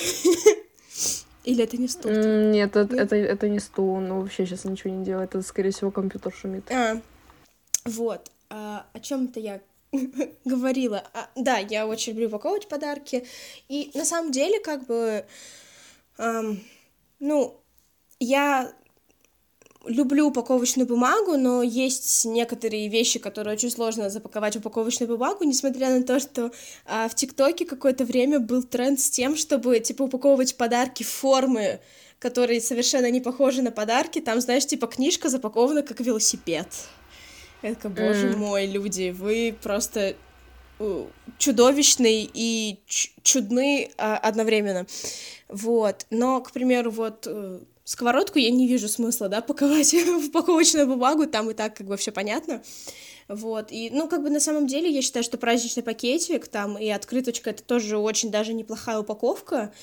Или это не стул? Нет, это, это, это не стул, он вообще сейчас ничего не делает, это, скорее всего, компьютер шумит. А, вот. А, о чем-то я говорила. А, да, я очень люблю упаковывать подарки. И на самом деле, как бы, эм, ну, я люблю упаковочную бумагу, но есть некоторые вещи, которые очень сложно запаковать в упаковочную бумагу, несмотря на то, что а, в ТикТоке какое-то время был тренд с тем, чтобы, типа, упаковывать подарки в формы, которые совершенно не похожи на подарки. Там, знаешь, типа, книжка запакована как велосипед. Это, боже mm. мой, люди, вы просто чудовищный и чудны а, одновременно. Вот. Но, к примеру, вот э, сковородку я не вижу смысла, да, паковать в упаковочную бумагу, там и так как бы все понятно. Вот, и, ну, как бы на самом деле я считаю, что праздничный пакетик там и открыточка это тоже очень даже неплохая упаковка,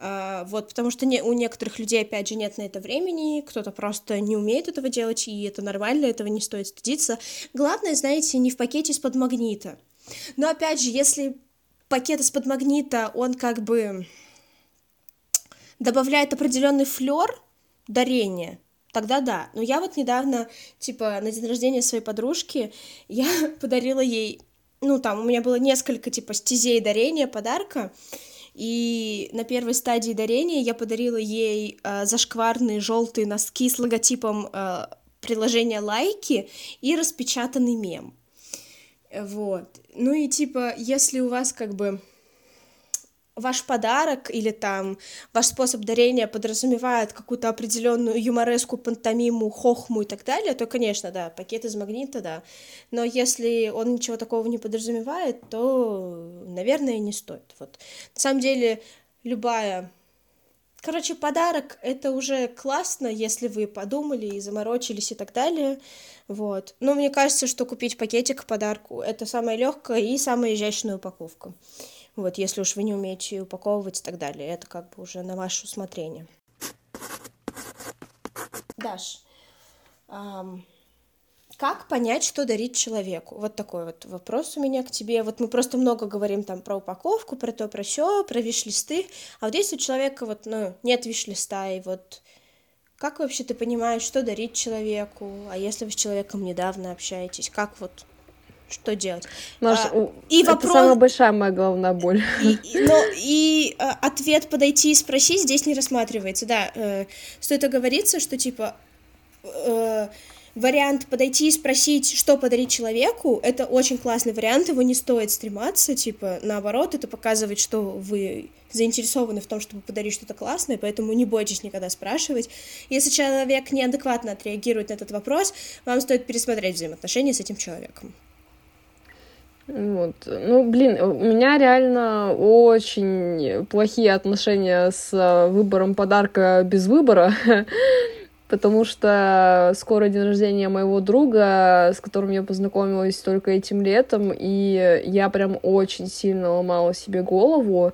вот, потому что не, у некоторых людей, опять же, нет на это времени, кто-то просто не умеет этого делать, и это нормально, этого не стоит стыдиться. Главное, знаете, не в пакете из-под магнита. Но, опять же, если пакет из-под магнита, он как бы добавляет определенный флер дарения, тогда да. Но я вот недавно, типа, на день рождения своей подружки, я подарила ей, ну, там, у меня было несколько, типа, стезей дарения, подарка, и на первой стадии дарения я подарила ей э, зашкварные желтые носки с логотипом э, приложения лайки и распечатанный мем. Вот. Ну и типа, если у вас как бы ваш подарок или там ваш способ дарения подразумевает какую-то определенную юмореску, пантомиму, хохму и так далее, то, конечно, да, пакет из магнита, да. Но если он ничего такого не подразумевает, то, наверное, не стоит. Вот. На самом деле, любая Короче, подарок — это уже классно, если вы подумали и заморочились и так далее, вот. Но мне кажется, что купить пакетик к подарку — это самая легкая и самая изящная упаковка. Вот, если уж вы не умеете упаковывать и так далее, это как бы уже на ваше усмотрение. Даш, эм, как понять, что дарить человеку? Вот такой вот вопрос у меня к тебе. Вот мы просто много говорим там про упаковку, про то, про все, про виш-листы. А вот если у человека вот, ну, нет виш-листа, и вот как вообще ты понимаешь, что дарить человеку? А если вы с человеком недавно общаетесь, как вот что делать. Наш, а, и это вопрос... самая большая моя головная боль. И, и, но, и а, ответ подойти и спросить здесь не рассматривается, да. Э, стоит оговориться, что типа э, вариант подойти и спросить, что подарить человеку, это очень классный вариант, его не стоит стрематься, типа, наоборот, это показывает, что вы заинтересованы в том, чтобы подарить что-то классное, поэтому не бойтесь никогда спрашивать. Если человек неадекватно отреагирует на этот вопрос, вам стоит пересмотреть взаимоотношения с этим человеком. Вот. Ну, блин, у меня реально очень плохие отношения с э, выбором подарка без выбора, потому что скоро день рождения моего друга, с которым я познакомилась только этим летом, и я прям очень сильно ломала себе голову,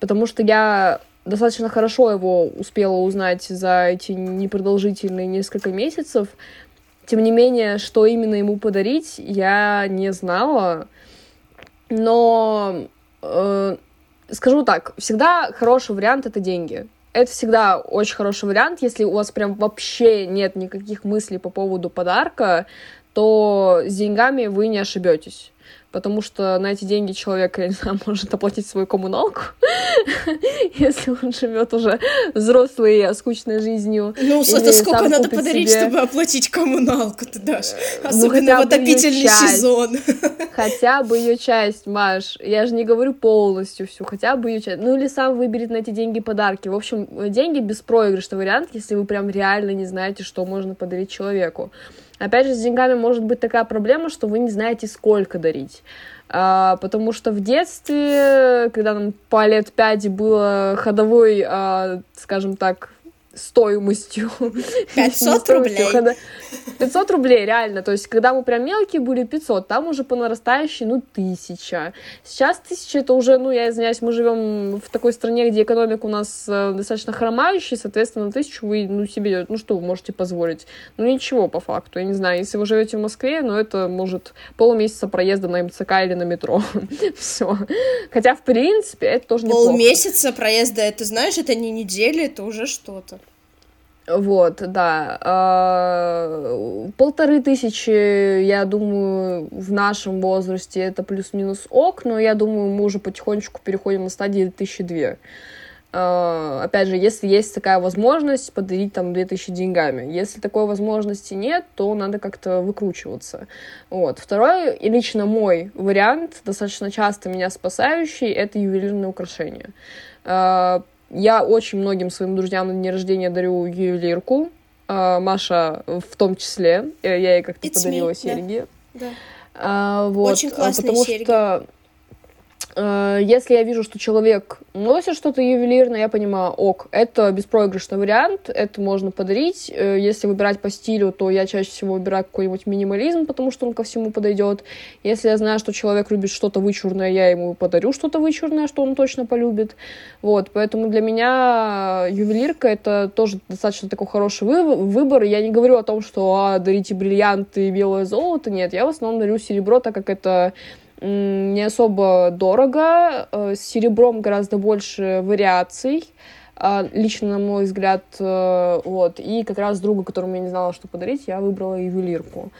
потому что я достаточно хорошо его успела узнать за эти непродолжительные несколько месяцев. Тем не менее, что именно ему подарить, я не знала. Но э, скажу так, всегда хороший вариант это деньги. Это всегда очень хороший вариант, если у вас прям вообще нет никаких мыслей по поводу подарка, то с деньгами вы не ошибетесь потому что на эти деньги человек, я не знаю, может оплатить свою коммуналку, если он живет уже взрослой, скучной жизнью. Ну, это сколько надо подарить, себе... чтобы оплатить коммуналку, ты дашь? Ну, Особенно ну, в отопительный сезон. Хотя бы ее часть, Маш. Я же не говорю полностью всю, хотя бы ее часть. Ну, или сам выберет на эти деньги подарки. В общем, деньги беспроигрышный вариант, если вы прям реально не знаете, что можно подарить человеку. Опять же, с деньгами может быть такая проблема, что вы не знаете, сколько дарить. А, потому что в детстве, когда нам по лет пять было ходовой, а, скажем так, стоимостью. 500 рублей. Когда... 500 рублей, реально. То есть, когда мы прям мелкие были, 500. Там уже по нарастающей, ну, тысяча. Сейчас тысяча это уже, ну, я извиняюсь, мы живем в такой стране, где экономика у нас э, достаточно хромающая, соответственно, на тысячу вы, ну, себе, ну, что вы можете позволить? Ну, ничего, по факту. Я не знаю, если вы живете в Москве, ну, это, может, полмесяца проезда на МЦК или на метро. Все. Хотя, в принципе, это тоже неплохо. Полмесяца проезда, это, знаешь, это не неделя, это уже что-то. Вот, да. А, полторы тысячи, я думаю, в нашем возрасте это плюс-минус ок, но я думаю, мы уже потихонечку переходим на стадии тысячи две. А, опять же, если есть такая возможность, подарить там 2000 деньгами. Если такой возможности нет, то надо как-то выкручиваться. Вот. Второй, и лично мой вариант, достаточно часто меня спасающий, это ювелирные украшения а, я очень многим своим друзьям на день рождения дарю ювелирку. А, Маша в том числе. Я ей как-то подарила me. серьги. Да. Да. А, вот, очень классные потому серьги. что Э, если я вижу, что человек носит что-то ювелирное, я понимаю, ок, это беспроигрышный вариант, это можно подарить. Э, если выбирать по стилю, то я чаще всего выбираю какой-нибудь минимализм, потому что он ко всему подойдет. Если я знаю, что человек любит что-то вычурное, я ему подарю что-то вычурное, что он точно полюбит. Вот, поэтому для меня ювелирка это тоже достаточно такой хороший выбор. Я не говорю о том, что а, дарите бриллианты и белое золото. Нет, я в основном дарю серебро, так как это не особо дорого, э, с серебром гораздо больше вариаций, а, лично на мой взгляд, э, вот, и как раз другу, которому я не знала, что подарить, я выбрала ювелирку.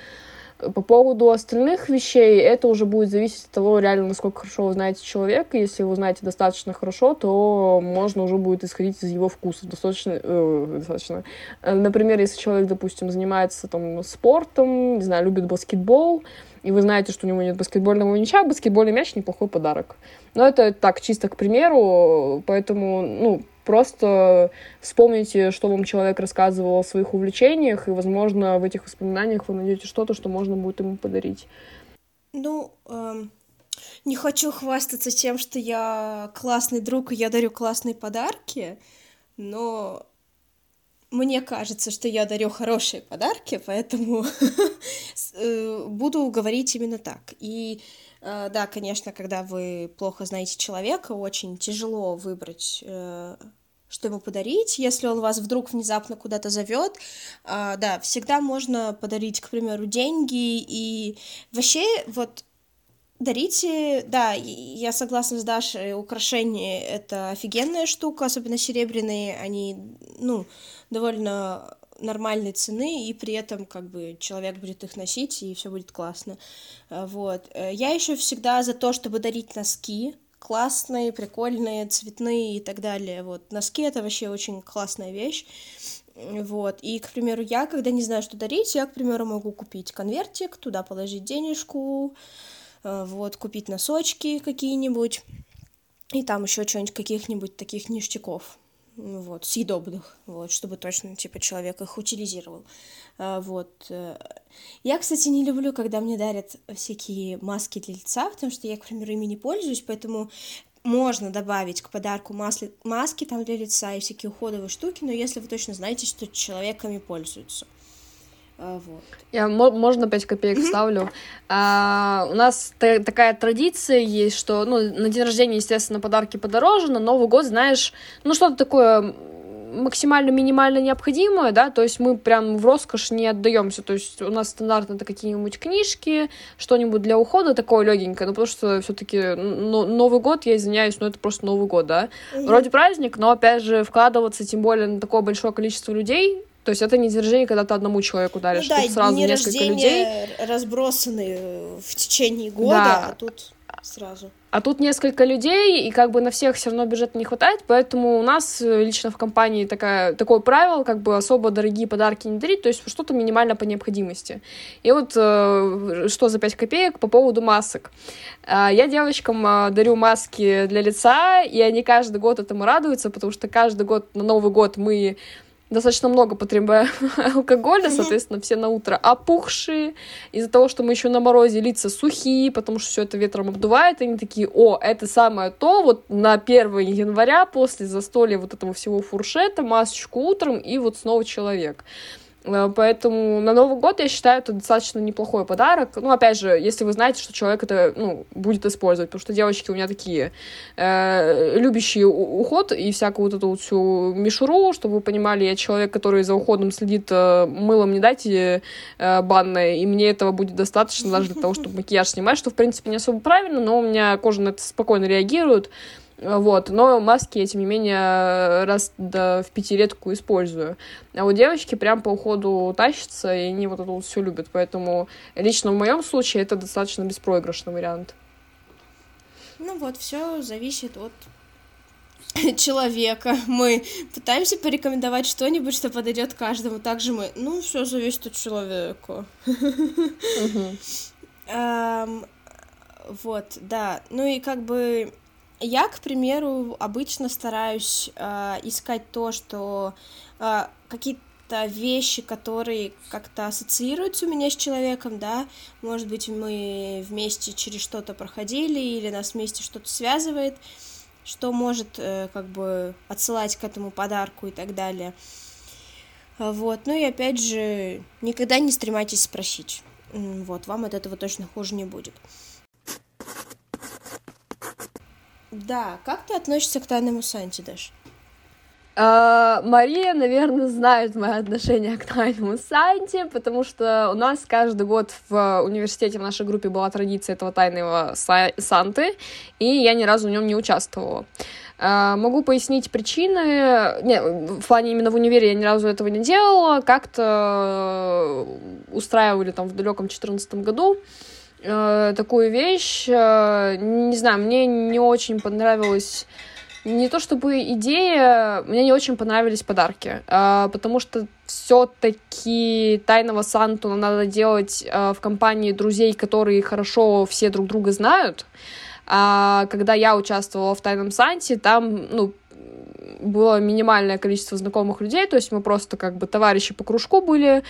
По поводу остальных вещей, это уже будет зависеть от того, реально, насколько хорошо вы знаете человека. Если вы знаете достаточно хорошо, то можно уже будет исходить из его вкуса. Достаточно, э, достаточно. Например, если человек, допустим, занимается там спортом, не знаю, любит баскетбол, и вы знаете, что у него нет баскетбольного мяча, баскетбольный мяч — неплохой подарок. Но это так, чисто к примеру, поэтому, ну, просто вспомните, что вам человек рассказывал о своих увлечениях, и, возможно, в этих воспоминаниях вы найдете что-то, что можно будет ему подарить. Ну, эм, не хочу хвастаться тем, что я классный друг, и я дарю классные подарки, но мне кажется, что я дарю хорошие подарки, поэтому э, буду говорить именно так. И э, да, конечно, когда вы плохо знаете человека, очень тяжело выбрать э, что ему подарить, если он вас вдруг внезапно куда-то зовет, да, всегда можно подарить, к примеру, деньги и вообще вот Дарите, да, я согласна с Дашей, украшения — это офигенная штука, особенно серебряные, они, ну, довольно нормальной цены, и при этом как бы человек будет их носить, и все будет классно. Э, вот. Э, я еще всегда за то, чтобы дарить носки, классные, прикольные, цветные и так далее. Вот. Носки — это вообще очень классная вещь. Вот, и, к примеру, я, когда не знаю, что дарить, я, к примеру, могу купить конвертик, туда положить денежку, э, вот, купить носочки какие-нибудь, и там еще что-нибудь, каких-нибудь таких ништяков вот, съедобных, вот, чтобы точно, типа, человек их утилизировал, а, вот. Э. Я, кстати, не люблю, когда мне дарят всякие маски для лица, потому что я, к примеру, ими не пользуюсь, поэтому можно добавить к подарку масли, маски там для лица и всякие уходовые штуки, но если вы точно знаете, что человеками пользуются. А, вот. Я, можно 5 копеек ставлю. А, у нас такая традиция есть, что ну, на день рождения, естественно, подарки подороже, на Новый год, знаешь, ну что-то такое максимально минимально необходимое, да, то есть мы прям в роскошь не отдаемся, то есть у нас стандартно это какие-нибудь книжки, что-нибудь для ухода такое легенькое, ну потому что все-таки ну, Новый год, я извиняюсь, но это просто Новый год, да, вроде праздник, но опять же вкладываться тем более на такое большое количество людей, то есть это не день рождения, когда ты одному человеку даришь, ну, да, тут сразу несколько людей. разбросаны в течение года, да. а тут сразу. А тут несколько людей, и как бы на всех все равно бюджета не хватает, поэтому у нас э, лично в компании такая, такое правило, как бы особо дорогие подарки не дарить, то есть что-то минимально по необходимости. И вот э, что за 5 копеек по поводу масок. Э, я девочкам дарю маски для лица, и они каждый год этому радуются, потому что каждый год на Новый год мы достаточно много потребляем алкоголя, соответственно, все на утро опухшие, из-за того, что мы еще на морозе, лица сухие, потому что все это ветром обдувает, они такие, о, это самое то, вот на 1 января после застолья вот этого всего фуршета, масочку утром, и вот снова человек. Э, поэтому на Новый год, я считаю, это достаточно неплохой подарок. Ну, опять же, если вы знаете, что человек это ну, будет использовать. Потому что девочки у меня такие э, любящие уход и всякую вот эту вот всю мишуру, чтобы вы понимали, я человек, который за уходом следит, э, мылом не дайте э, банное, и мне этого будет достаточно даже для того, чтобы макияж снимать, что, в принципе, не особо правильно, но у меня кожа на это спокойно реагирует. Вот, но маски я, тем не менее, раз до в пятилетку использую. А вот девочки прям по уходу тащатся, и они вот это вот все любят. Поэтому лично в моем случае это достаточно беспроигрышный вариант. Ну вот, все зависит от человека. Мы пытаемся порекомендовать что-нибудь, что подойдет каждому. Также мы, ну, все зависит от человека. Вот, да. Ну и как бы я, к примеру, обычно стараюсь э, искать то, что э, какие-то вещи, которые как-то ассоциируются у меня с человеком, да, может быть, мы вместе через что-то проходили, или нас вместе что-то связывает, что может э, как бы отсылать к этому подарку и так далее. Вот, ну и опять же, никогда не стремайтесь спросить. Вот, вам от этого точно хуже не будет. Да, как ты относишься к тайному Санте, Даш? Uh, Мария, наверное, знает мое отношение к тайному Санте, потому что у нас каждый год в университете в нашей группе была традиция этого тайного Санты, и я ни разу в нем не участвовала. Uh, могу пояснить причины. Не, в плане именно в универе я ни разу этого не делала. Как-то устраивали там в далеком 2014 году э, такую вещь. Э, не знаю, мне не очень понравилось не то чтобы идея, мне не очень понравились подарки, э, потому что все-таки тайного Санту надо делать э, в компании друзей, которые хорошо все друг друга знают. А когда я участвовала в тайном Санте, там, ну, было минимальное количество знакомых людей, то есть мы просто как бы товарищи по кружку были,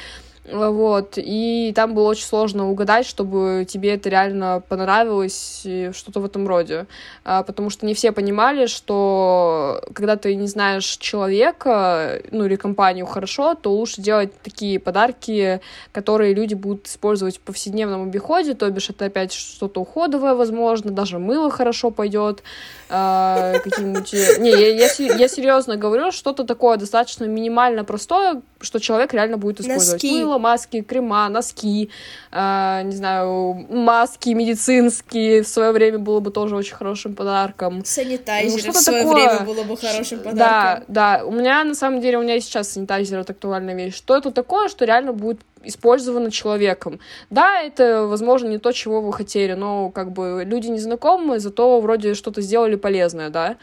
вот, и там было очень сложно угадать, чтобы тебе это реально понравилось, что-то в этом роде. А, потому что не все понимали, что когда ты не знаешь человека, ну или компанию хорошо, то лучше делать такие подарки, которые люди будут использовать в повседневном обиходе, то бишь это опять что-то уходовое, возможно, даже мыло хорошо пойдет, а, какие-нибудь... Не, я, я, я серьезно говорю, что-то такое достаточно минимально простое, что человек реально будет использовать. Носки. Мыло, маски, крема, носки, э, не знаю, маски медицинские в свое время было бы тоже очень хорошим подарком. Санитайзеры ну, в свое такое. время было бы хорошим подарком. Да, да. У меня, на самом деле, у меня и сейчас санитайзер это актуальная вещь. Что это такое, что реально будет использовано человеком. Да, это, возможно, не то, чего вы хотели, но как бы люди незнакомые, зато вроде что-то сделали полезное, да.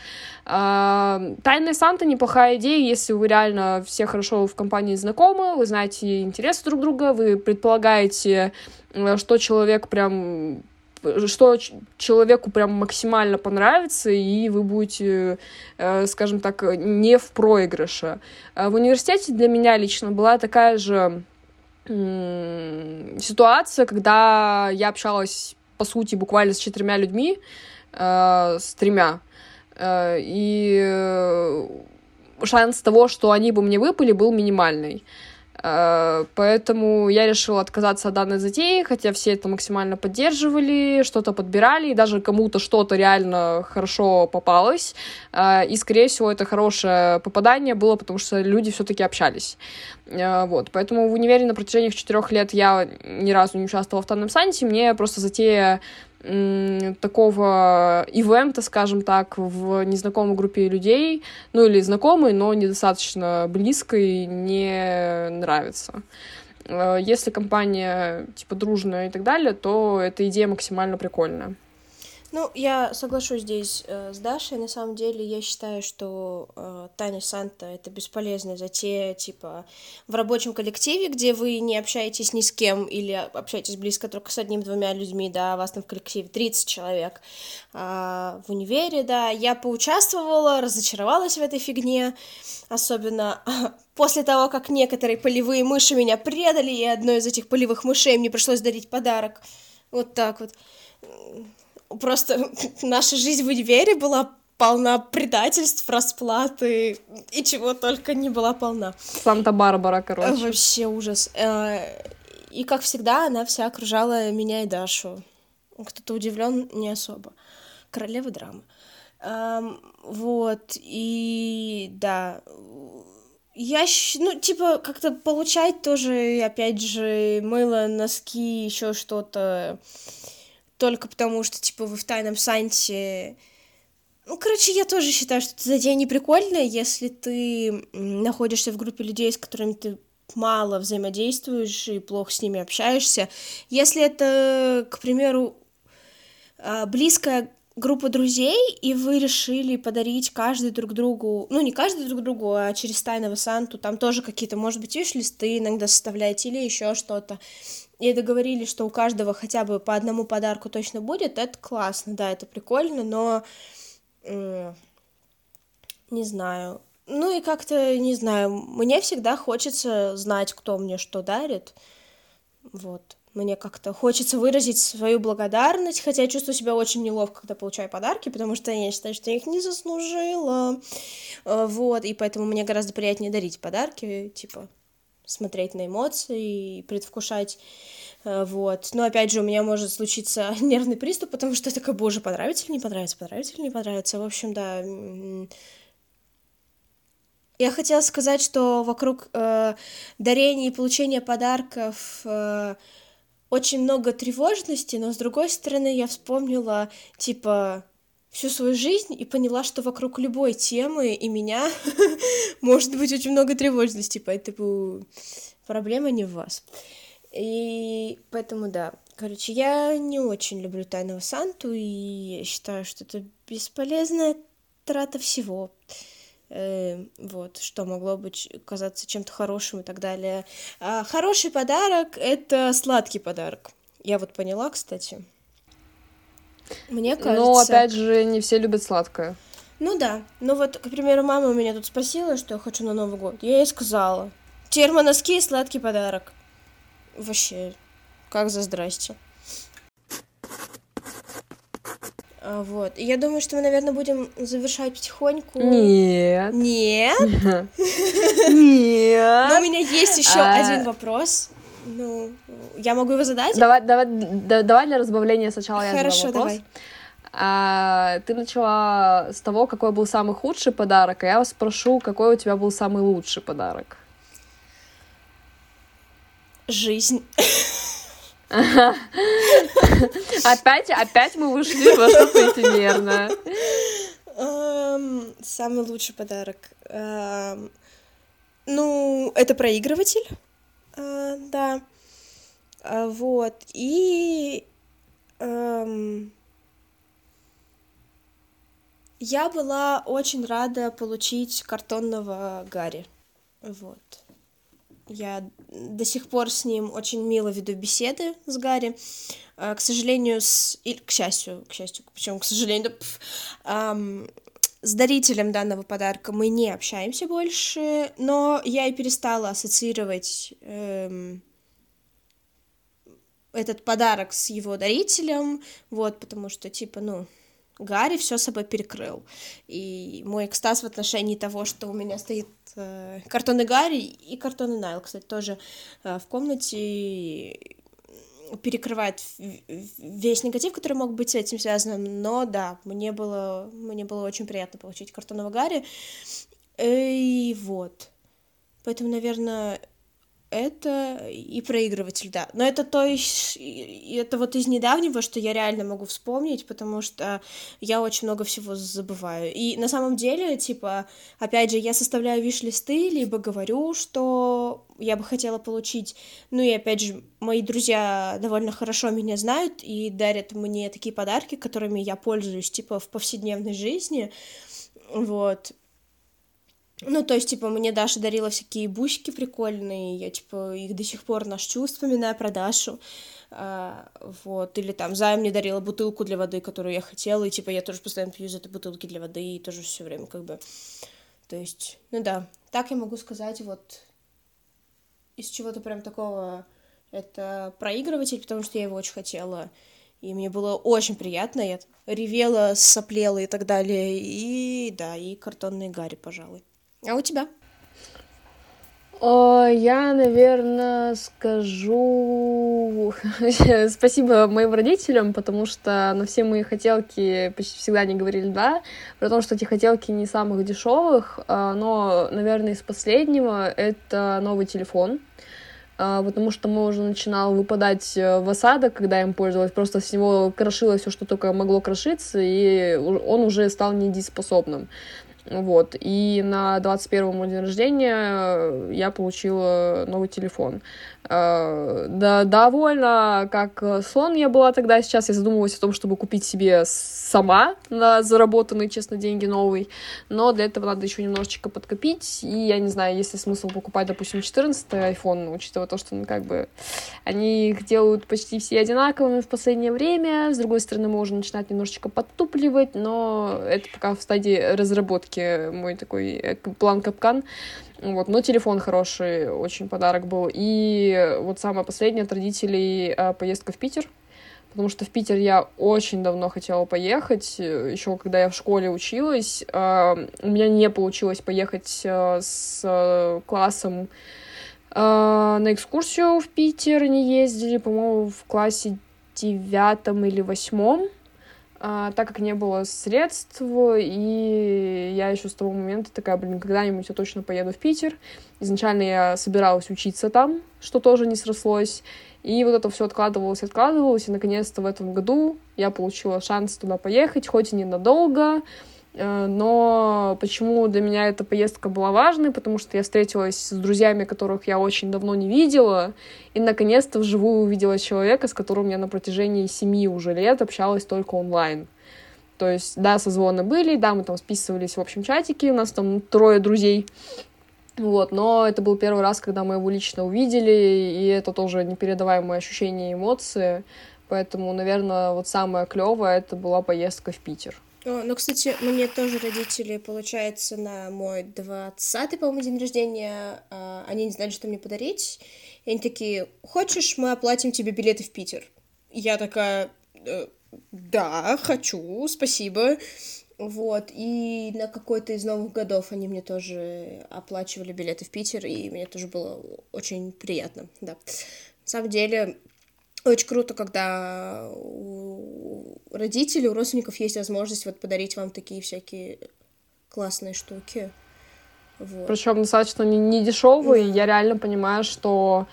А, Тайная Санта неплохая идея, если вы реально все хорошо в компании знакомы, вы знаете интересы друг друга, вы предполагаете, э, что человек прям что человеку прям максимально понравится, и вы будете, э, скажем так, не в проигрыше. А в университете для меня лично была такая же ситуация, когда я общалась, по сути, буквально с четырьмя людьми, э, с тремя, э, и шанс того, что они бы мне выпали, был минимальный. Э, поэтому я решила отказаться от данной затеи, хотя все это максимально поддерживали, что-то подбирали, и даже кому-то что-то реально хорошо попалось. Э, и, скорее всего, это хорошее попадание было, потому что люди все-таки общались. Э, вот, поэтому в универе на протяжении четырех лет я ни разу не участвовала в танном санте, мне просто затея такого ивента, скажем так, в незнакомой группе людей, ну или знакомой, но недостаточно близкой, не нравится. Э, если компания типа дружная и так далее, то эта идея максимально прикольная. Ну, я соглашусь здесь э, с Дашей. На самом деле, я считаю, что э, Таня Санта — это бесполезная затея, типа, в рабочем коллективе, где вы не общаетесь ни с кем или общаетесь близко только с одним-двумя людьми, да, вас там в коллективе 30 человек. А в универе, да, я поучаствовала, разочаровалась в этой фигне, особенно после того, как некоторые полевые мыши меня предали, и одной из этих полевых мышей мне пришлось дарить подарок. Вот так вот просто наша жизнь в универе была полна предательств, расплаты и чего только не была полна. Санта-Барбара, короче. Вообще ужас. Э, и, как всегда, она вся окружала меня и Дашу. Кто-то удивлен не особо. Королева драмы. Вот, и да, я, ну, типа, как-то получать тоже, опять же, мыло, носки, еще что-то только потому, что, типа, вы в тайном санте... Ну, короче, я тоже считаю, что эта затея не прикольная, если ты находишься в группе людей, с которыми ты мало взаимодействуешь и плохо с ними общаешься. Если это, к примеру, а, близкая группа друзей, и вы решили подарить каждый друг другу, ну, не каждый друг другу, а через тайного Санту, там тоже какие-то, может быть, виш-листы иногда составляете или еще что-то и договорились, что у каждого хотя бы по одному подарку точно будет, это классно, да, это прикольно, но не знаю. Ну и как-то, не знаю, мне всегда хочется знать, кто мне что дарит. Вот. Мне как-то хочется выразить свою благодарность, хотя я чувствую себя очень неловко, когда получаю подарки, потому что я считаю, что я их не заслужила. Э, вот, и поэтому мне гораздо приятнее дарить подарки, типа, смотреть на эмоции и предвкушать э, вот. Но опять же, у меня может случиться нервный приступ, потому что я такая, боже, понравится или не понравится, понравится или не понравится. В общем, да. Я хотела сказать, что вокруг э, дарения и получения подарков э, очень много тревожности, но с другой стороны я вспомнила, типа, всю свою жизнь и поняла, что вокруг любой темы и меня может быть очень много тревожности, поэтому проблема не в вас. И поэтому да, короче, я не очень люблю Тайного Санту, и считаю, что это бесполезная трата всего. Э, вот, что могло быть казаться чем-то хорошим и так далее. А хороший подарок — это сладкий подарок. Я вот поняла, кстати. Мне кажется... Но, опять же, не все любят сладкое. Ну да. Ну вот, к примеру, мама у меня тут спросила, что я хочу на Новый год. Я ей сказала. Термоноски и сладкий подарок. Вообще, как за здрасте. А, вот. И я думаю, что мы, наверное, будем завершать потихоньку. Нет. Нет? Нет. Но у меня есть еще а. один вопрос. Ну, я могу его задать? Давай, давай, давай для разбавления сначала я Хорошо, задам вопрос. давай. А, ты начала с того, какой был самый худший подарок, а я вас спрошу, какой у тебя был самый лучший подарок. Жизнь. Опять, опять мы вышли во что-то эфемерное. Самый лучший подарок. Ну, это проигрыватель. А, да. А, вот. И эм, я была очень рада получить картонного Гарри. Вот. Я до сих пор с ним очень мило веду беседы с Гарри. А, к сожалению, с... Или, к счастью, к счастью, почему к сожалению, пф, эм, с дарителем данного подарка мы не общаемся больше, но я и перестала ассоциировать эм, этот подарок с его дарителем, вот, потому что, типа, ну, Гарри все собой перекрыл. И мой экстаз в отношении того, что у меня стоит э, картонный Гарри и картонный Найл, кстати, тоже э, в комнате перекрывает весь негатив, который мог быть с этим связан. Но да, мне было, мне было очень приятно получить картонного Гарри. И вот. Поэтому, наверное, это и проигрыватель, да. Но это то есть, это вот из недавнего, что я реально могу вспомнить, потому что я очень много всего забываю. И на самом деле, типа, опять же, я составляю виш-листы, либо говорю, что я бы хотела получить. Ну и опять же, мои друзья довольно хорошо меня знают и дарят мне такие подарки, которыми я пользуюсь, типа, в повседневной жизни. Вот. Ну, то есть, типа, мне Даша дарила всякие бусики прикольные, я, типа, их до сих пор ношу, вспоминая про Дашу, а, вот, или там Зая мне дарила бутылку для воды, которую я хотела, и, типа, я тоже постоянно пью из этой бутылки для воды, и тоже все время, как бы, то есть, ну да, так я могу сказать, вот, из чего-то прям такого, это проигрыватель, потому что я его очень хотела, и мне было очень приятно, я ревела, соплела и так далее, и, да, и картонные Гарри, пожалуй. А у тебя? Я, наверное, скажу спасибо моим родителям, потому что на все мои хотелки почти всегда они говорили «да», при том, что эти хотелки не самых дешевых, а, но, наверное, из последнего это новый телефон, а, потому что мой уже начинал выпадать э, в осадок, когда я им пользовалась, просто с него крошилось все, что только могло крошиться, и он уже стал недееспособным. Вот. И на 21 мой день рождения я получила новый телефон. Э, да, довольно как сон я была тогда. Сейчас я задумывалась о том, чтобы купить себе сама на заработанные, честно, деньги новый. Но для этого надо еще немножечко подкопить. И я не знаю, есть ли смысл покупать, допустим, 14 iPhone, учитывая то, что, ну, как бы, они их делают почти все одинаковыми в последнее время. С другой стороны, можно начинать немножечко подтупливать, но это пока в стадии разработки мой такой э, план капкан. Вот, но телефон хороший, очень подарок был. И вот самое последнее от родителей а, поездка в Питер. Потому что в Питер я очень давно хотела поехать, еще когда я в школе училась. А, у меня не получилось поехать а, с классом на экскурсию в Питер, не ездили, по-моему, в классе девятом или восьмом а, так как не было средств, и я еще с того момента такая, блин, когда-нибудь я точно поеду в Питер. Изначально я собиралась учиться там, что тоже не срослось. И вот это все откладывалось, откладывалось, и наконец-то в этом году я получила шанс туда поехать, хоть и ненадолго, но почему для меня эта поездка была важной? Потому что я встретилась с друзьями, которых я очень давно не видела, и наконец-то вживую увидела человека, с которым я на протяжении семи уже лет общалась только онлайн. То есть, да, созвоны были, да, мы там списывались в общем чатике, у нас там трое друзей, вот, но это был первый раз, когда мы его лично увидели, и это тоже непередаваемые ощущения и эмоции, поэтому, наверное, вот самое клевое это была поездка в Питер. Ну, кстати, мне тоже родители, получается, на мой 20-й, по-моему, день рождения, а, они не знали, что мне подарить. И они такие, хочешь, мы оплатим тебе билеты в Питер? Я такая, «Э, да, хочу, спасибо. Вот, и на какой-то из новых годов они мне тоже оплачивали билеты в Питер, и мне тоже было очень приятно, да. На самом деле, очень круто, когда родителей, у родственников есть возможность вот подарить вам такие всякие классные штуки. Вот. Причем достаточно не, не дешевые. Да. Я реально понимаю, что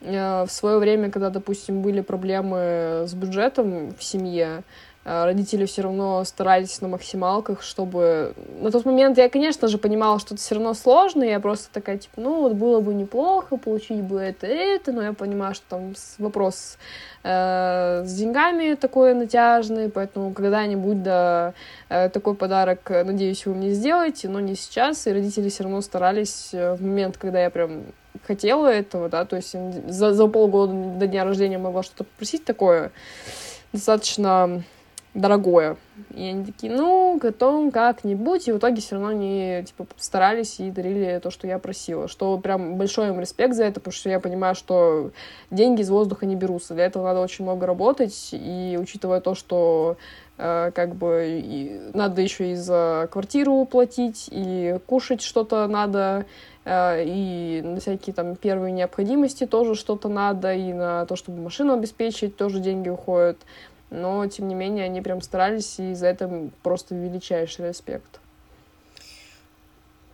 э, в свое время, когда, допустим, были проблемы с бюджетом в семье, родители все равно старались на максималках, чтобы... На тот момент я, конечно же, понимала, что это все равно сложно, я просто такая, типа, ну, вот было бы неплохо, получить бы это, это, но я понимаю, что там вопрос э, с деньгами такой натяжный, поэтому когда-нибудь, да, э, такой подарок, надеюсь, вы мне сделаете, но не сейчас, и родители все равно старались э, в момент, когда я прям хотела этого, да, то есть за, за полгода до дня рождения могла что-то попросить такое, достаточно дорогое. И они такие, ну, готовим как-нибудь, и в итоге все равно они, типа, старались и дарили то, что я просила, что прям большой им респект за это, потому что я понимаю, что деньги из воздуха не берутся, для этого надо очень много работать, и учитывая то, что э, как бы и надо еще и за квартиру платить, и кушать что-то надо, э, и на всякие там первые необходимости тоже что-то надо, и на то, чтобы машину обеспечить, тоже деньги уходят но, тем не менее, они прям старались, и за это просто величайший респект.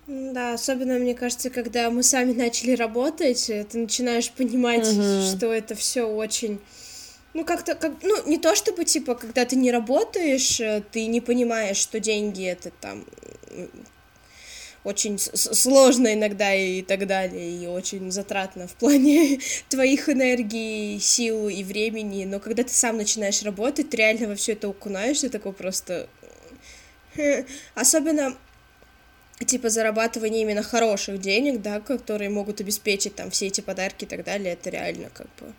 Да, особенно, мне кажется, когда мы сами начали работать, ты начинаешь понимать, угу. что это все очень... Ну, как-то, как, ну, не то чтобы, типа, когда ты не работаешь, э, ты не понимаешь, что деньги это там очень сложно иногда и так далее, и очень затратно в плане твоих энергий, сил и времени, но когда ты сам начинаешь работать, ты реально во все это окунаешься, такой просто... Особенно типа зарабатывание именно хороших денег, да, которые могут обеспечить там все эти подарки и так далее, это реально как бы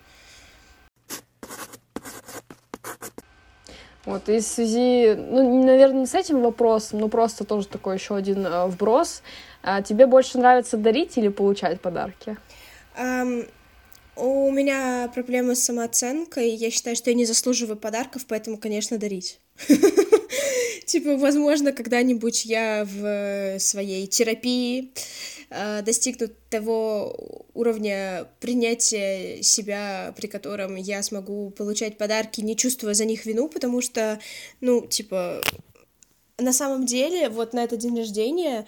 Вот, и в связи, ну, наверное, не с этим вопросом, но просто тоже такой еще один э, вброс. А тебе больше нравится дарить или получать подарки? Um, у меня проблемы с самооценкой. Я считаю, что я не заслуживаю подарков, поэтому, конечно, дарить. Типа, возможно, когда-нибудь я в своей терапии э, достигну того уровня принятия себя, при котором я смогу получать подарки, не чувствуя за них вину, потому что, ну, типа, на самом деле, вот на этот день рождения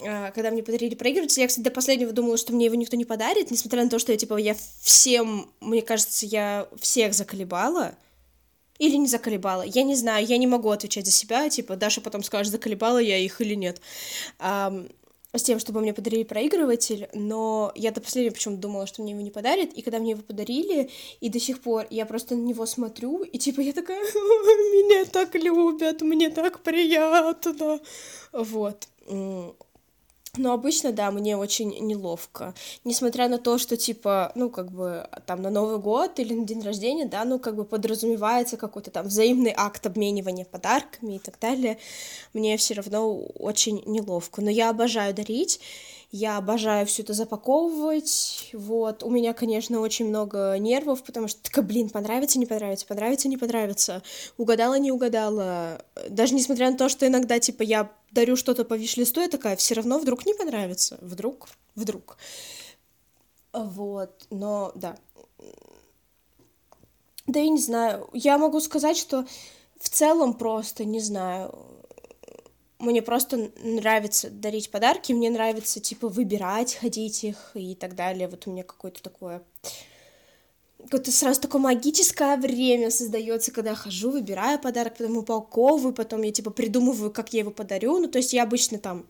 э, когда мне подарили проигрыватель, я, кстати, до последнего думала, что мне его никто не подарит, несмотря на то, что я, типа, я всем, мне кажется, я всех заколебала, или не заколебала. Я не знаю, я не могу отвечать за себя, типа, Даша потом скажет, заколебала я их или нет. С тем, чтобы мне подарили проигрыватель, но я до последнего почему-то думала, что мне его не подарят, и когда мне его подарили, и до сих пор я просто на него смотрю, и типа я такая, меня так любят, мне так приятно, вот. Но обычно, да, мне очень неловко. Несмотря на то, что, типа, ну, как бы, там, на Новый год или на день рождения, да, ну, как бы подразумевается какой-то там взаимный акт обменивания подарками и так далее, мне все равно очень неловко. Но я обожаю дарить, я обожаю все это запаковывать. Вот. У меня, конечно, очень много нервов, потому что такая, блин, понравится, не понравится, понравится, не понравится. Угадала, не угадала. Даже несмотря на то, что иногда, типа, я дарю что-то по виш-листу, я такая, все равно вдруг не понравится. Вдруг, вдруг. Вот, но да. Да я не знаю. Я могу сказать, что в целом просто, не знаю, мне просто нравится дарить подарки, мне нравится, типа, выбирать, ходить их и так далее. Вот у меня какое-то такое... Какое-то сразу такое магическое время создается, когда я хожу, выбираю подарок, потом упаковываю, потом я, типа, придумываю, как я его подарю. Ну, то есть я обычно там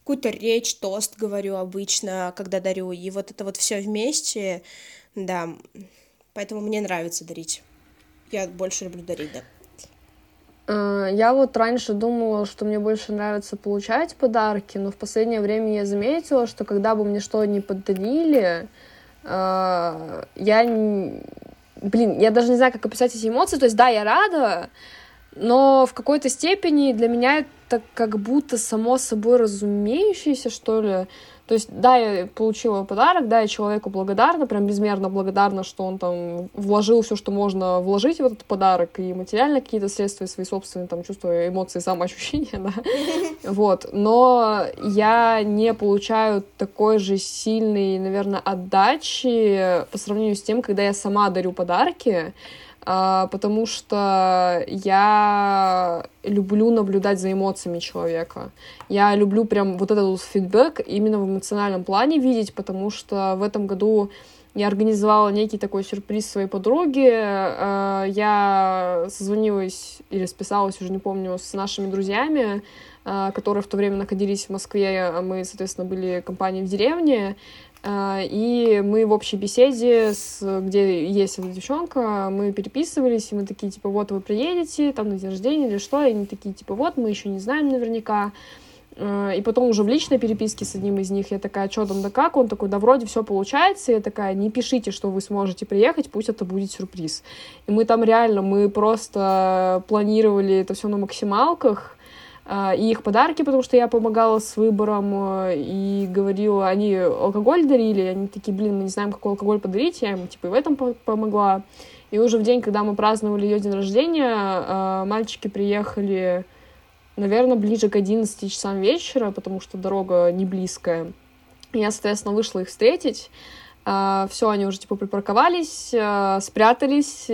какую-то речь, тост говорю обычно, когда дарю, и вот это вот все вместе, да, поэтому мне нравится дарить. Я больше люблю дарить, да. Э, я вот раньше думала, что мне больше нравится получать подарки, но в последнее время я заметила, что когда бы мне что ни подарили, э, я... Блин, я даже не знаю, как описать эти эмоции. То есть, да, я рада, но в какой-то степени для меня это как будто само собой разумеющееся, что ли. То есть, да, я получила подарок, да, я человеку благодарна, прям безмерно благодарна, что он там вложил все, что можно вложить в этот подарок, и материально какие-то средства, и свои собственные там чувства, эмоции, самоощущения, да, вот, но я не получаю такой же сильной, наверное, отдачи по сравнению с тем, когда я сама дарю подарки, потому что я люблю наблюдать за эмоциями человека. Я люблю прям вот этот вот фидбэк именно в эмоциональном плане видеть, потому что в этом году я организовала некий такой сюрприз своей подруге. А, я созвонилась или списалась, уже не помню, с нашими друзьями, а, которые в то время находились в Москве, а мы, соответственно, были компанией в деревне. А, и мы в общей беседе, с, где есть эта девчонка, мы переписывались, и мы такие, типа, вот вы приедете, там, на день рождения или что, и они такие, типа, вот, мы еще не знаем наверняка, Э, и потом уже в личной переписке с одним из них я такая, что там, да как? Он такой, да вроде все получается. И я такая, не пишите, что вы сможете приехать, пусть это будет сюрприз. И мы там реально, мы просто планировали это все на максималках, и их подарки, потому что я помогала с выбором э, и говорила, они алкоголь дарили, они такие, блин, мы не знаем, какой алкоголь подарить, я им типа и в этом помогла. И уже в день, когда мы праздновали ее день рождения, мальчики приехали наверное, ближе к 11 часам вечера, потому что дорога не близкая. Я, соответственно, вышла их встретить. Uh, все, они уже типа припарковались, uh, спрятались.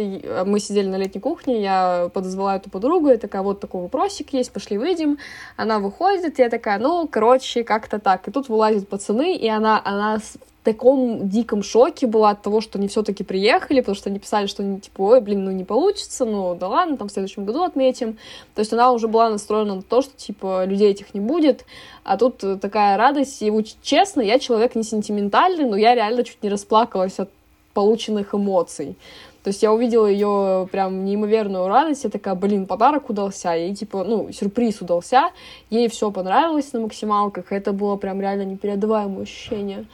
Мы сидели на летней кухне, я подозвала эту подругу, я такая, вот такой вопросик есть, пошли выйдем. Она выходит, я такая, ну, короче, как-то так. И тут вылазят пацаны, и она, она таком диком шоке была от того, что они все-таки приехали, потому что они писали, что они типа, ой, блин, ну не получится, ну да ладно, там в следующем году отметим. То есть она уже была настроена на то, что типа людей этих не будет, а тут такая радость. И вот, честно, я человек не сентиментальный, но я реально чуть не расплакалась от полученных эмоций. То есть я увидела ее прям неимоверную радость, я такая, блин, подарок удался, ей типа, ну, сюрприз удался, ей все понравилось на максималках, это было прям реально непередаваемое ощущение.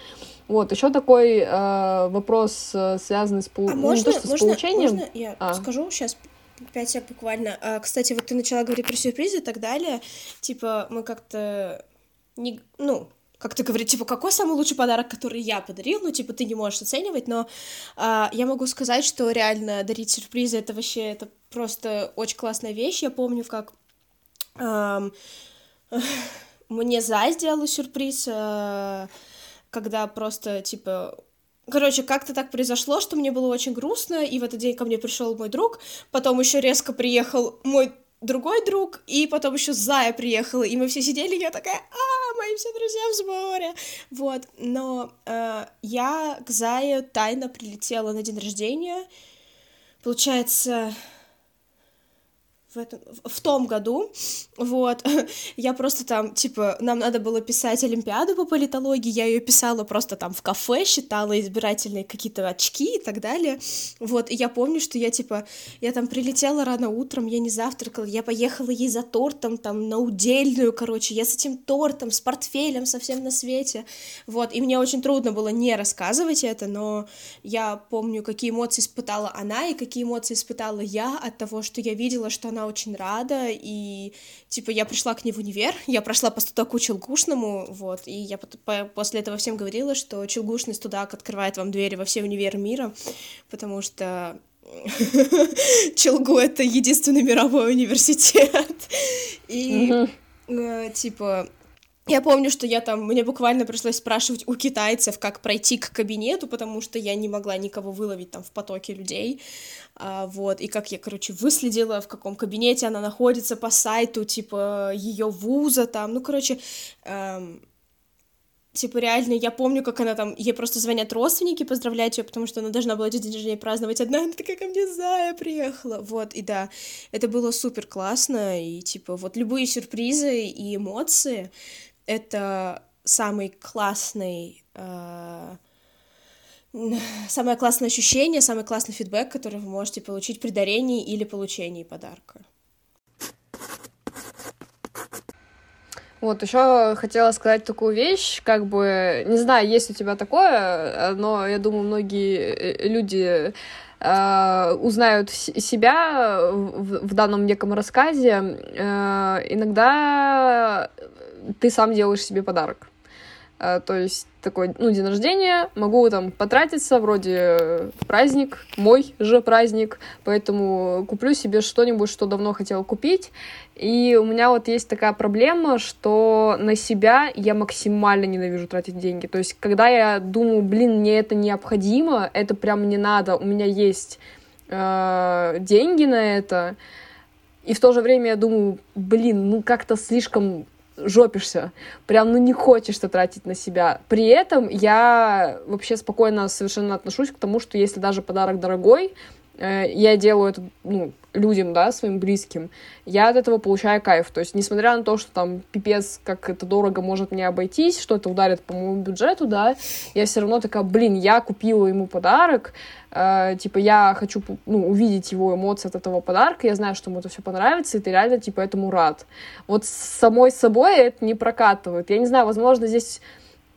Вот, еще такой э, вопрос, э, связанный с, пол... а можно, ну, то, можно, с получением. Можно я а. скажу сейчас пять сек буквально. А, кстати, вот ты начала говорить про сюрпризы и так далее. Типа, мы как-то не, ну, как ты говоришь, типа, какой самый лучший подарок, который я подарил, ну, типа, ты не можешь оценивать, но а, я могу сказать, что реально дарить сюрпризы, это вообще, это просто очень классная вещь, я помню, как а, мне Зай сделала сюрприз, а, когда просто, типа, Короче, как-то так произошло, что мне было очень грустно, и в этот день ко мне пришел мой друг, потом еще резко приехал мой другой друг, и потом еще Зая приехала, и мы все сидели, и я такая, а, мои все друзья в сборе, вот, но э, я к Зае тайно прилетела на день рождения, получается, в, этом, в том году, вот, я просто там, типа, нам надо было писать Олимпиаду по политологии, я ее писала просто там в кафе, считала избирательные какие-то очки и так далее, вот, и я помню, что я, типа, я там прилетела рано утром, я не завтракала, я поехала ей за тортом, там, на удельную, короче, я с этим тортом, с портфелем совсем на свете, вот, и мне очень трудно было не рассказывать это, но я помню, какие эмоции испытала она и какие эмоции испытала я от того, что я видела, что она очень рада, и, типа, я пришла к ней в универ, я прошла по студаку Челгушному, вот, и я после этого всем говорила, что Челгушный студак открывает вам двери во все универы мира, потому что Челгу — это единственный мировой университет, и, э, типа, я помню, что я там, мне буквально пришлось спрашивать у китайцев, как пройти к кабинету, потому что я не могла никого выловить там в потоке людей, а, вот, и как я, короче, выследила, в каком кабинете она находится по сайту, типа, ее вуза там, ну, короче, эм, типа, реально, я помню, как она там, ей просто звонят родственники поздравлять ее, потому что она должна была день рождения праздновать. Одна, она такая ко мне Зая приехала, вот, и да, это было супер классно, и, типа, вот любые сюрпризы и эмоции, это самый классный, э, самое классное ощущение, самый классный фидбэк, который вы можете получить при дарении или получении подарка. Вот, еще хотела сказать такую вещь, как бы, не знаю, есть у тебя такое, но я думаю, многие э, люди э, узнают себя в, в данном неком рассказе. Э, иногда ты сам делаешь себе подарок. А, то есть такой, ну, день рождения, могу там потратиться, вроде праздник, мой же праздник, поэтому куплю себе что-нибудь, что давно хотела купить. И у меня вот есть такая проблема, что на себя я максимально ненавижу тратить деньги. То есть, когда я думаю, блин, мне это необходимо, это прям не надо, у меня есть э, деньги на это, и в то же время я думаю, блин, ну как-то слишком жопишься, прям, ну, не хочешь ты тратить на себя. При этом я вообще спокойно совершенно отношусь к тому, что если даже подарок дорогой, э, я делаю это, ну, людям, да, своим близким, я от этого получаю кайф. То есть, несмотря на то, что там пипец, как это дорого может мне обойтись, что это ударит по моему бюджету, да, я все равно такая, блин, я купила ему подарок, э, типа, я хочу, ну, увидеть его эмоции от этого подарка, я знаю, что ему это все понравится, и ты реально, типа, этому рад. Вот с самой собой это не прокатывает. Я не знаю, возможно, здесь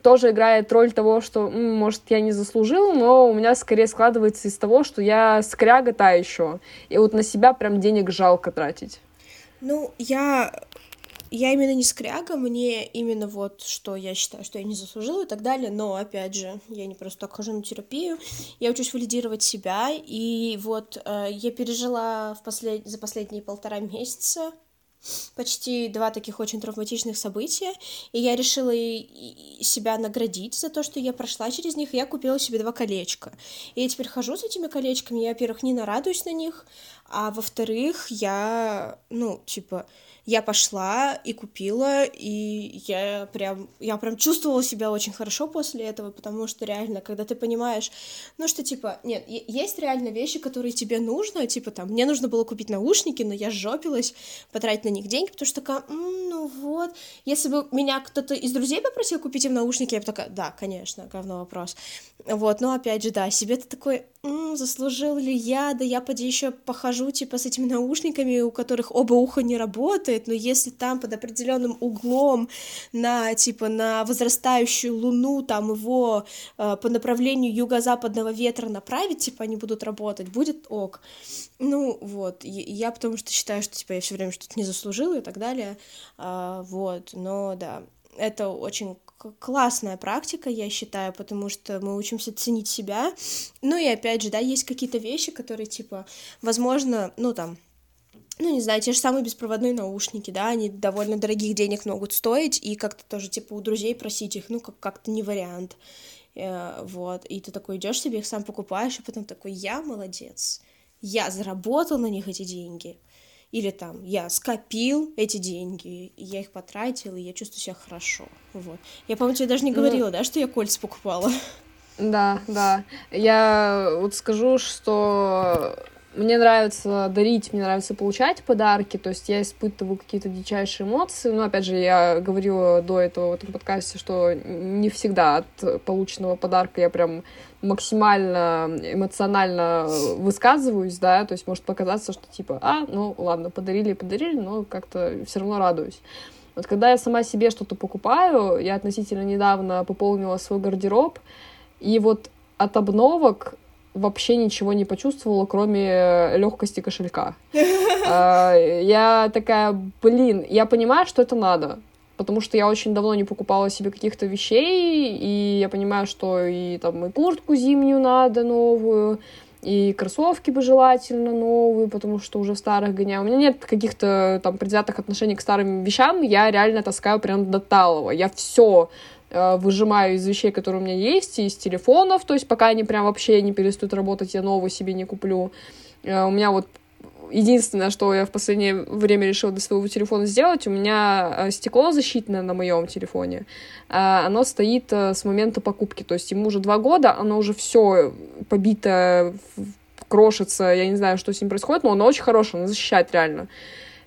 тоже играет роль того, что, может, я не заслужил, но у меня скорее складывается из того, что я скряга та еще. И вот на себя прям денег жалко тратить. Ну, я я именно не скряга, мне именно вот, что я считаю, что я не заслужила и так далее, но, опять же, я не просто так хожу на терапию, я учусь валидировать себя, и вот э, я пережила в послед... за последние полтора месяца почти два таких очень травматичных события, и я решила себя наградить за то, что я прошла через них, и я купила себе два колечка. И я теперь хожу с этими колечками, я, во-первых, не нарадуюсь на них, а во-вторых, я, ну, типа, я пошла и купила, и я прям, я прям чувствовала себя очень хорошо после этого, потому что реально, когда ты понимаешь, ну что, типа, нет, есть реально вещи, которые тебе нужно, типа, там, мне нужно было купить наушники, но я жопилась потратить на них деньги, потому что такая, М, ну вот, если бы меня кто-то из друзей попросил купить им наушники, я бы такая, да, конечно, говно вопрос, вот, но опять же, да, себе ты такой, М, заслужил ли я, да я поди еще похожу, типа, с этими наушниками, у которых оба уха не работает, но если там под определенным углом на, типа, на возрастающую луну, там его э, по направлению юго-западного ветра направить, типа, они будут работать, будет ок. Ну, вот, я потому что считаю, что, типа, я все время что-то не заслужила и так далее, а, вот, но, да, это очень классная практика, я считаю, потому что мы учимся ценить себя. Ну и опять же, да, есть какие-то вещи, которые, типа, возможно, ну там, ну, не знаю, те же самые беспроводные наушники, да, они довольно дорогих денег могут стоить, и как-то тоже, типа, у друзей просить их, ну, как- как-то не вариант, э, вот, и ты такой идешь себе их сам покупаешь, и потом такой, я молодец, я заработал на них эти деньги, или там я скопил эти деньги, я их потратил, и я чувствую себя хорошо. Вот. Я, по-моему, тебе даже не ну, говорила, ну, да, что я кольца покупала. Да, да. Я вот скажу, что мне нравится дарить, мне нравится получать подарки, то есть я испытываю какие-то дичайшие эмоции. Но, опять же, я говорила до этого в этом подкасте, что не всегда от полученного подарка я прям максимально эмоционально высказываюсь, да, то есть может показаться, что типа, а, ну ладно, подарили, подарили, но как-то все равно радуюсь. Вот когда я сама себе что-то покупаю, я относительно недавно пополнила свой гардероб, и вот от обновок вообще ничего не почувствовала, кроме легкости кошелька. А, я такая, блин, я понимаю, что это надо, потому что я очень давно не покупала себе каких-то вещей, и я понимаю, что и там и куртку зимнюю надо новую, и кроссовки бы желательно новые, потому что уже старых гоняю. У меня нет каких-то там предвзятых отношений к старым вещам, я реально таскаю прям до талого. Я все Э, выжимаю из вещей, которые у меня есть, из телефонов, то есть пока они прям вообще не перестают работать, я новую себе не куплю. Э, у меня вот единственное, что я в последнее время решила для своего телефона сделать, у меня э, стекло защитное на моем телефоне, оно стоит с момента покупки, то есть ему уже два года, оно уже все побито, крошится, я не знаю, что с ним происходит, но оно очень хорошее, оно защищает реально.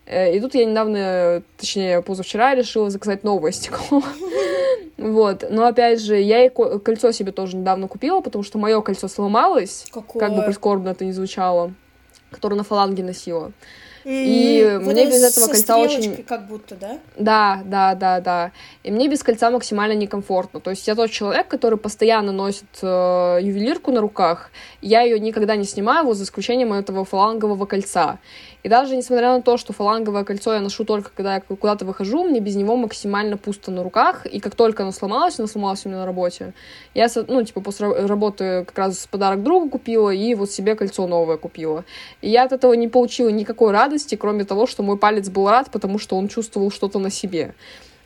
И тут я недавно, точнее, позавчера решила заказать новое стекло. Вот, но опять же, я и кольцо себе тоже недавно купила, потому что мое кольцо сломалось, Какое? как бы прискорбно это не звучало, которое на фаланге носила. И вот мне без этого кольца очень... как будто, да? Да, да, да, да. И мне без кольца максимально некомфортно. То есть я тот человек, который постоянно носит э, ювелирку на руках. Я ее никогда не снимаю, вот за исключением этого фалангового кольца. И даже несмотря на то, что фаланговое кольцо я ношу только когда я куда-то выхожу, мне без него максимально пусто на руках. И как только оно сломалось, оно сломалось у меня на работе, я, ну, типа, после работы как раз подарок другу купила и вот себе кольцо новое купила. И я от этого не получила никакой радости, кроме того, что мой палец был рад, потому что он чувствовал что-то на себе.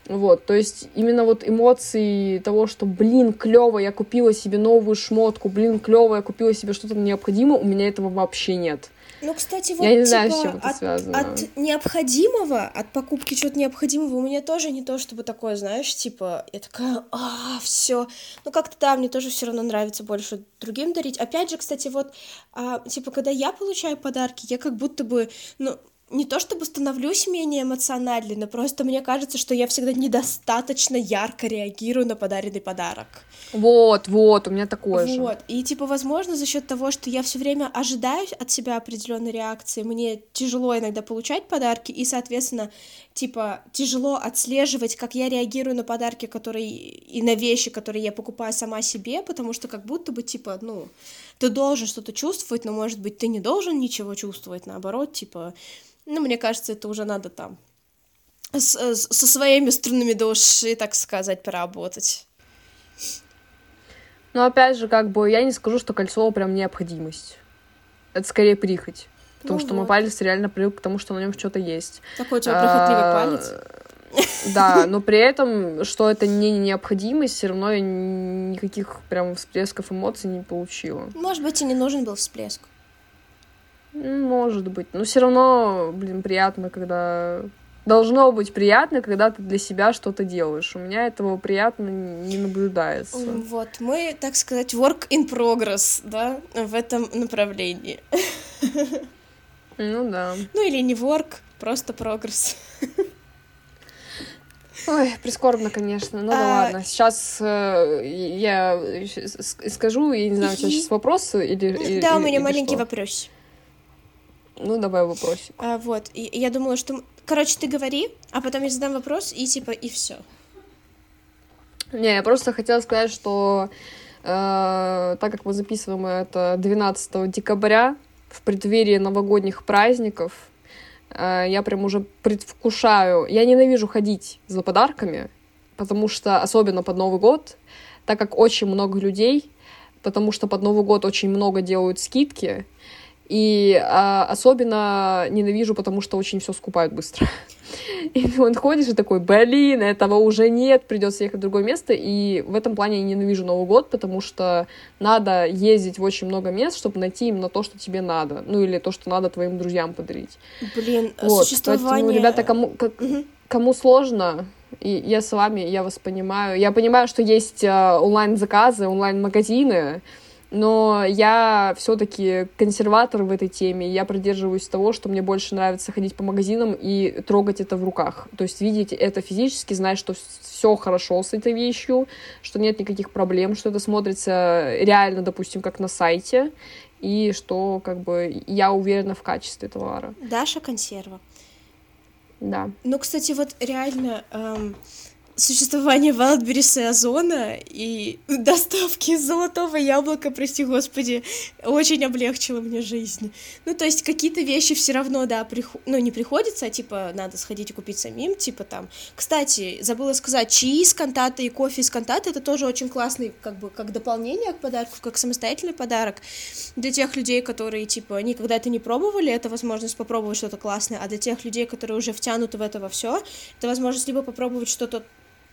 Вот, то есть именно вот эмоции того, что, блин, клево, я купила себе новую шмотку, блин, клево, я купила себе что-то необходимое, у меня этого вообще нет. Ну, кстати, вот, я не знаю, типа, с чем это от, связано. От необходимого, от покупки чего-то необходимого у меня тоже не то, чтобы такое, знаешь, типа, я такая, а, все. Ну, как-то да, мне тоже все равно нравится больше другим дарить. Опять же, кстати, вот, а, типа, когда я получаю подарки, я как будто бы, ну, не то чтобы становлюсь менее эмоциональной, но просто мне кажется, что я всегда недостаточно ярко реагирую на подаренный подарок. Вот, вот, у меня такое же. Вот, и типа, возможно, за счет того, что я все время ожидаю от себя определенной реакции, мне тяжело иногда получать подарки, и, соответственно, типа, тяжело отслеживать, как я реагирую на подарки, которые и на вещи, которые я покупаю сама себе, потому что как будто бы, типа, ну, ты должен что-то чувствовать, но, может быть, ты не должен ничего чувствовать, наоборот, типа, ну, мне кажется, это уже надо там с, со своими струнами души, так сказать, поработать. Но опять же, как бы я не скажу, что кольцо прям необходимость. Это скорее прихоть. Потому ну что вот. мой палец реально привык к тому, что на нем что-то есть. Такой у тебя прихотливый а, палец. Да, но при этом, что это не необходимость, все равно я никаких прям всплесков эмоций не получила. Может быть, и не нужен был всплеск. Может быть. Но все равно, блин, приятно, когда... Должно быть приятно, когда ты для себя что-то делаешь. У меня этого приятно не наблюдается. Вот, мы, так сказать, work in progress, да, в этом направлении. Ну да. Ну или не work, просто прогресс. Ой, прискорбно, конечно. Ну а... да ладно. Сейчас э, я скажу, я не знаю, у тебя сейчас вопросы или. Да, или, у меня маленький вопрос. Ну, давай вопросик. А, вот, и, я думала, что... Короче, ты говори, а потом я задам вопрос, и типа, и все. Не, я просто хотела сказать, что э, так как мы записываем это 12 декабря, в преддверии новогодних праздников, э, я прям уже предвкушаю... Я ненавижу ходить за подарками, потому что, особенно под Новый год, так как очень много людей, потому что под Новый год очень много делают скидки, и а, особенно ненавижу, потому что очень все скупают быстро. И он ходишь и такой, блин, этого уже нет, придется ехать в другое место. И в этом плане я ненавижу Новый год, потому что надо ездить в очень много мест, чтобы найти именно то, что тебе надо. Ну или то, что надо твоим друзьям подарить. Блин, вот. существование... Поэтому, ребята, кому, как, угу. кому сложно, и я с вами, я вас понимаю. Я понимаю, что есть uh, онлайн-заказы, онлайн-магазины, но я все-таки консерватор в этой теме. Я придерживаюсь того, что мне больше нравится ходить по магазинам и трогать это в руках. То есть видеть это физически, знать, что все хорошо с этой вещью, что нет никаких проблем, что это смотрится реально, допустим, как на сайте, и что как бы я уверена в качестве товара. Даша консерва. Да. Ну, кстати, вот реально эм, существование Wildberries и Озона и доставки золотого яблока, прости господи, очень облегчило мне жизнь. Ну, то есть какие-то вещи все равно, да, приход... ну, не приходится, а, типа, надо сходить и купить самим, типа, там. Кстати, забыла сказать, чаи из контата и кофе из контата, это тоже очень классный, как бы, как дополнение к подарку, как самостоятельный подарок для тех людей, которые, типа, никогда это не пробовали, это возможность попробовать что-то классное, а для тех людей, которые уже втянуты в это во все, это возможность либо попробовать что-то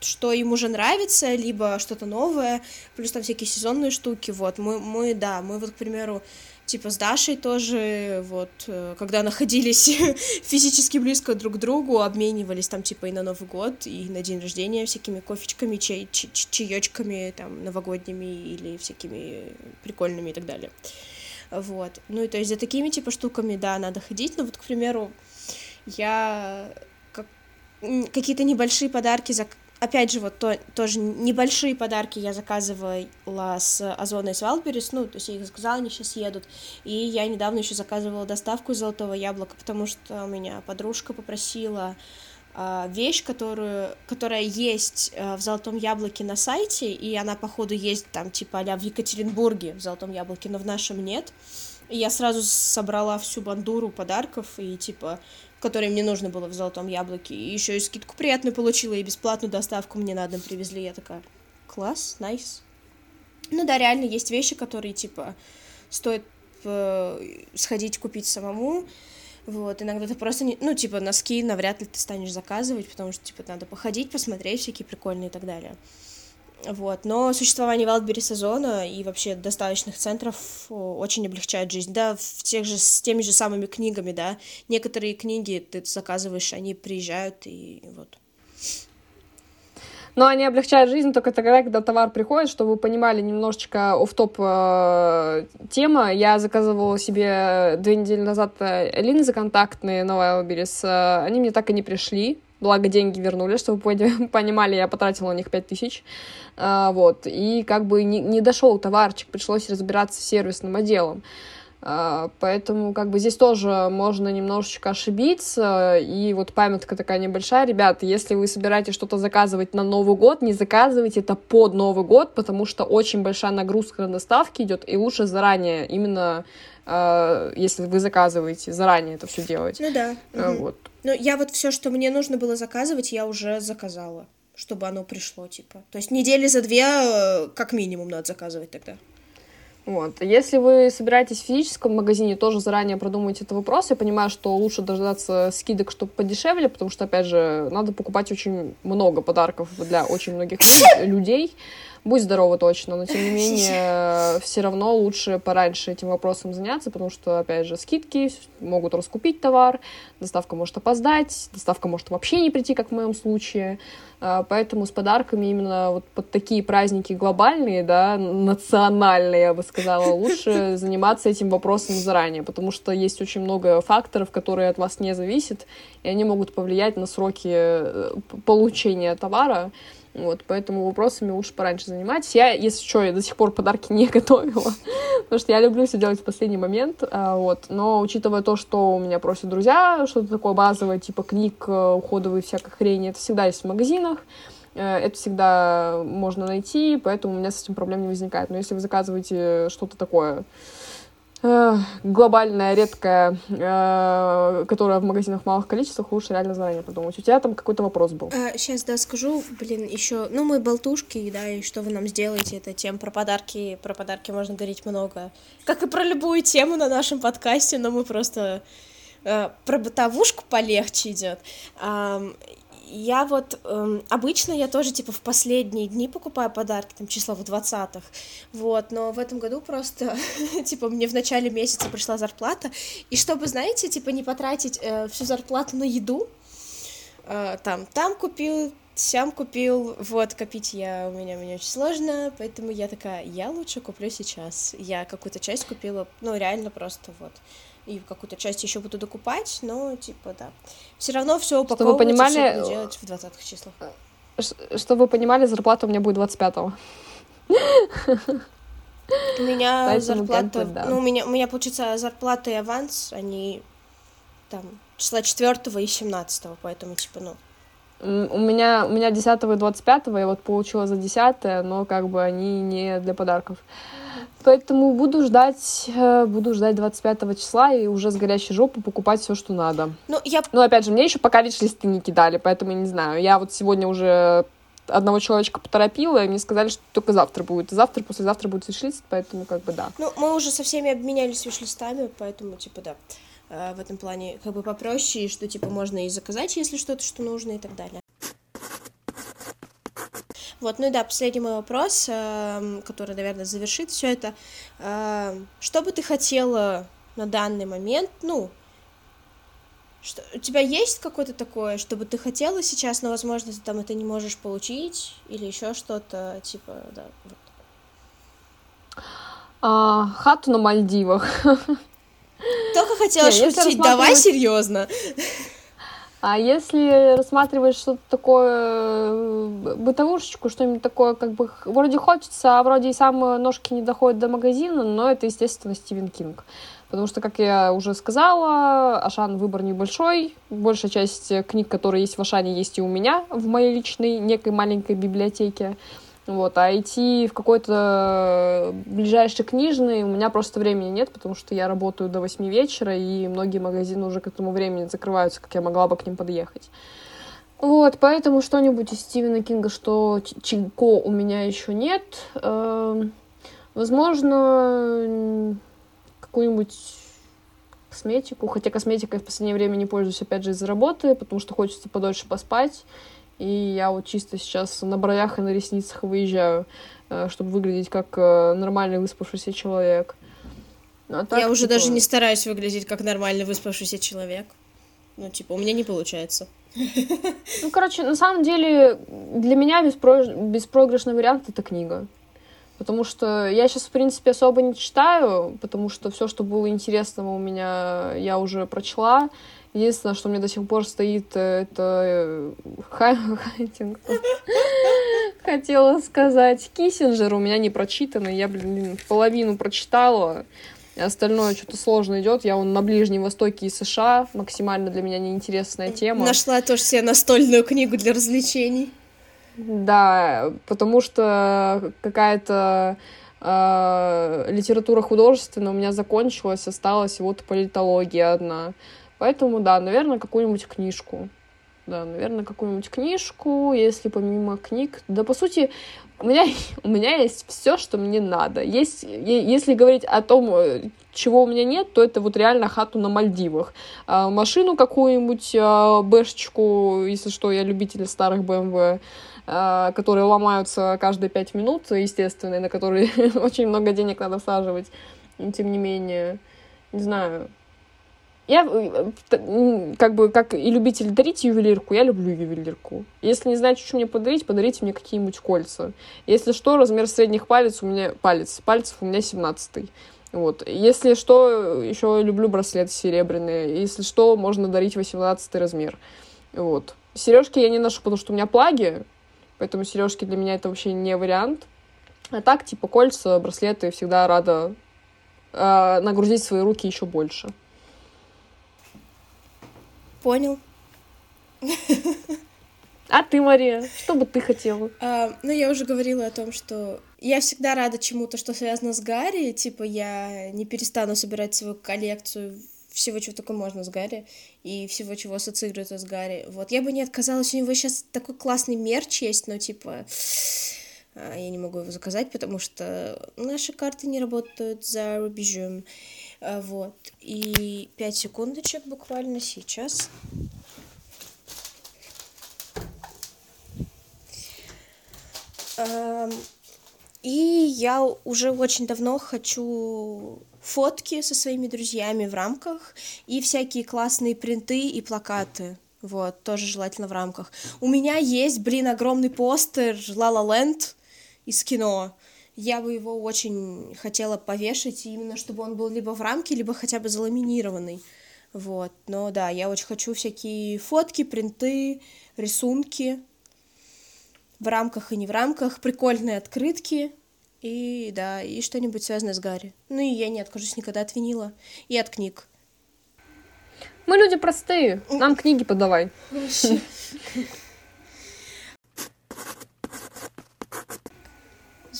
что им уже нравится, либо что-то новое, плюс там всякие сезонные штуки, вот, мы, мы, да, мы вот, к примеру, типа с Дашей тоже, вот, э, когда находились физически близко друг к другу, обменивались там, типа, и на Новый год, и на день рождения всякими кофечками, чай, чаечками, там, новогодними или всякими прикольными и так далее. Вот. Ну, и то есть за такими, типа, штуками, да, надо ходить, но вот, к примеру, я как... какие-то небольшие подарки за опять же, вот то, тоже небольшие подарки я заказывала с Озона и с Валберис, ну, то есть я их заказала, они сейчас едут, и я недавно еще заказывала доставку из Золотого Яблока, потому что у меня подружка попросила э, вещь, которую, которая есть э, в Золотом Яблоке на сайте, и она, походу, есть там, типа, а в Екатеринбурге в Золотом Яблоке, но в нашем нет, и я сразу собрала всю бандуру подарков, и, типа, которое мне нужно было в Золотом Яблоке. И еще и скидку приятную получила, и бесплатную доставку мне на дом привезли. Я такая, класс, найс. Ну да, реально есть вещи, которые, типа, стоит э, сходить купить самому. Вот, иногда ты просто, не, ну, типа, носки навряд ли ты станешь заказывать, потому что, типа, надо походить, посмотреть всякие прикольные и так далее. Вот, но существование Валдбери сезона и вообще достаточных центров очень облегчает жизнь. Да, в тех же, с теми же самыми книгами, да, некоторые книги ты заказываешь, они приезжают и вот. Но они облегчают жизнь только тогда, когда товар приходит, чтобы вы понимали немножечко оф топ э, тема. Я заказывала себе две недели назад э, линзы контактные на Wildberries. Э, они мне так и не пришли. Благо, деньги вернули, чтобы вы понимали, я потратила на них 5000. А, вот. И как бы не, не дошел товарчик, пришлось разбираться с сервисным отделом. А, поэтому как бы здесь тоже можно немножечко ошибиться. И вот памятка такая небольшая. Ребята, если вы собираетесь что-то заказывать на Новый год, не заказывайте это под Новый год, потому что очень большая нагрузка на доставки идет, и лучше заранее именно э, если вы заказываете, заранее это все делать. Ну да. Э, вот. Ну, я вот все, что мне нужно было заказывать, я уже заказала, чтобы оно пришло, типа. То есть недели за две, э, как минимум, надо заказывать тогда. Вот. Если вы собираетесь в физическом магазине, тоже заранее продумайте этот вопрос. Я понимаю, что лучше дождаться скидок, чтобы подешевле, потому что, опять же, надо покупать очень много подарков для очень многих людей. Будь здорова точно, но тем не менее все равно лучше пораньше этим вопросом заняться, потому что, опять же, скидки могут раскупить товар, доставка может опоздать, доставка может вообще не прийти, как в моем случае. А, поэтому с подарками именно вот под такие праздники глобальные, да, национальные, я бы сказала, лучше заниматься этим вопросом заранее, потому что есть очень много факторов, которые от вас не зависят, и они могут повлиять на сроки э, получения товара. Вот, поэтому вопросами лучше пораньше занимайтесь. Я, если что, я до сих пор подарки не готовила, потому что я люблю все делать в последний момент, а, вот. Но учитывая то, что у меня просят друзья, что-то такое базовое, типа книг, э, уходовые, всякой хрени, это всегда есть в магазинах, э, это всегда можно найти, поэтому у меня с этим проблем не возникает. Но если вы заказываете что-то такое, глобальная, редкая, э, которая в магазинах в малых количествах, лучше реально заранее подумать. У тебя там какой-то вопрос был. Сейчас, да, скажу, блин, еще, ну, мы болтушки, да, и что вы нам сделаете, это тем про подарки, про подарки можно говорить много, как и про любую тему на нашем подкасте, но мы просто э, про бытовушку полегче идет я вот эм, обычно я тоже типа в последние дни покупаю подарки, там числа в 20-х, вот, но в этом году просто типа мне в начале месяца пришла зарплата, и чтобы, знаете, типа не потратить э, всю зарплату на еду, э, там, там купил, сям купил, вот, копить я, у меня, мне очень сложно, поэтому я такая, я лучше куплю сейчас, я какую-то часть купила, ну, реально просто вот, и какую-то часть еще буду докупать, но типа да. Все равно все упаковывать вы понимали, буду делать в 20 числах. Чтобы вы понимали, зарплата у меня будет 25-го. У меня Поэтому зарплата, бы, да. ну, у меня, у меня, получится, зарплата и аванс, они там числа 4 и 17, поэтому, типа, ну, у меня, у меня 10 и 25, я вот получила за 10, но как бы они не для подарков. Поэтому буду ждать, э, буду ждать 25 числа и уже с горящей жопы покупать все, что надо. Ну, я... Ну, опять же, мне еще пока виш-листы не кидали, поэтому я не знаю. Я вот сегодня уже одного человечка поторопила, и мне сказали, что только завтра будет. Завтра, послезавтра будет виш-лист, поэтому как бы да. Ну, мы уже со всеми обменялись виш-листами, поэтому типа да э, в этом плане как бы попроще, что типа можно и заказать, если что-то, что нужно и так далее. Вот, ну и да, последний мой вопрос, эм, который, наверное, завершит все это. Эм, что бы ты хотела на данный момент, ну, что, у тебя есть какое-то такое, что бы ты хотела сейчас, но, возможно, ты там это не можешь получить, или еще что-то, типа, да, вот. А, хату на Мальдивах. Только хотела шутить, давай серьезно. А если рассматривать что-то такое, э, бытовушечку, что-нибудь такое, как бы вроде хочется, а вроде и сам ножки не доходят до магазина, но это, естественно, Стивен Кинг. Потому что, как я уже сказала, Ашан выбор небольшой. Большая часть книг, которые есть в Ашане, есть и у меня в моей личной некой маленькой библиотеке. Вот, а идти в какой-то ближайший книжный у меня просто времени нет, потому что я работаю до 8 вечера, и многие магазины уже к этому времени закрываются, как я могла бы к ним подъехать. Вот, поэтому что-нибудь из Стивена Кинга, что Чинко у меня еще нет. Эм, возможно, какую-нибудь косметику. Хотя косметикой в последнее время не пользуюсь, опять же, из-за работы, потому что хочется подольше поспать. И я вот чисто сейчас на бровях и на ресницах выезжаю, э, чтобы выглядеть как э, нормальный выспавшийся человек. А так, я уже типа... даже не стараюсь выглядеть как нормальный выспавшийся человек. Ну, типа, у меня не получается. Ну, короче, на самом деле, для меня беспро... беспроигрышный вариант — это книга. Потому что я сейчас, в принципе, особо не читаю, потому что все, что было интересного у меня, я уже прочла. Единственное, что мне до сих пор стоит, это э, хайтинг. Хотела сказать Киссинджер, у меня не прочитано. Я, блин, половину прочитала. Остальное что-то сложно идет. Я он на Ближнем Востоке и США. Максимально для меня неинтересная тема. Нашла тоже себе настольную книгу для развлечений. Да, потому что какая-то э, литература художественная у меня закончилась, осталась вот политология одна. Поэтому, да, наверное, какую-нибудь книжку. Да, наверное, какую-нибудь книжку, если помимо книг. Да, по сути, у меня, у меня есть все, что мне надо. Есть, если говорить о том, э, чего у меня нет, то это вот реально хату на Мальдивах. А, машину какую-нибудь, а, бэшечку, если что, я любитель старых BMW, а, которые ломаются каждые пять минут, естественно, и на которые очень много денег надо всаживать. Тем не менее, не знаю, я э, как бы как и любитель дарить ювелирку, я люблю ювелирку. Если не знаете, что мне подарить, подарите мне какие-нибудь кольца. Если что, размер средних палец у меня палец, пальцев у меня 17 вот. Если что, еще люблю браслеты серебряные. Если что, можно дарить 18 размер. Вот. Сережки я не ношу, потому что у меня плаги, поэтому сережки для меня это вообще не вариант. А так, типа, кольца, браслеты всегда рада э, нагрузить свои руки еще больше. Понял. А ты, Мария, что бы ты хотела? А, ну, я уже говорила о том, что я всегда рада чему-то, что связано с Гарри. Типа, я не перестану собирать свою коллекцию всего, чего только можно с Гарри, и всего, чего ассоциируется с Гарри. Вот, я бы не отказалась, у него сейчас такой классный мерч есть, но, типа, а, я не могу его заказать, потому что наши карты не работают за рубежом. А, вот. И 5 секундочек буквально сейчас. И я уже очень давно хочу фотки со своими друзьями в рамках и всякие классные принты и плакаты. Вот, тоже желательно в рамках. У меня есть, блин, огромный постер La La Land из кино я бы его очень хотела повешать, именно чтобы он был либо в рамке, либо хотя бы заламинированный. Вот, но да, я очень хочу всякие фотки, принты, рисунки в рамках и не в рамках, прикольные открытки и, да, и что-нибудь связанное с Гарри. Ну и я не откажусь никогда от винила и от книг. Мы люди простые, нам книги подавай.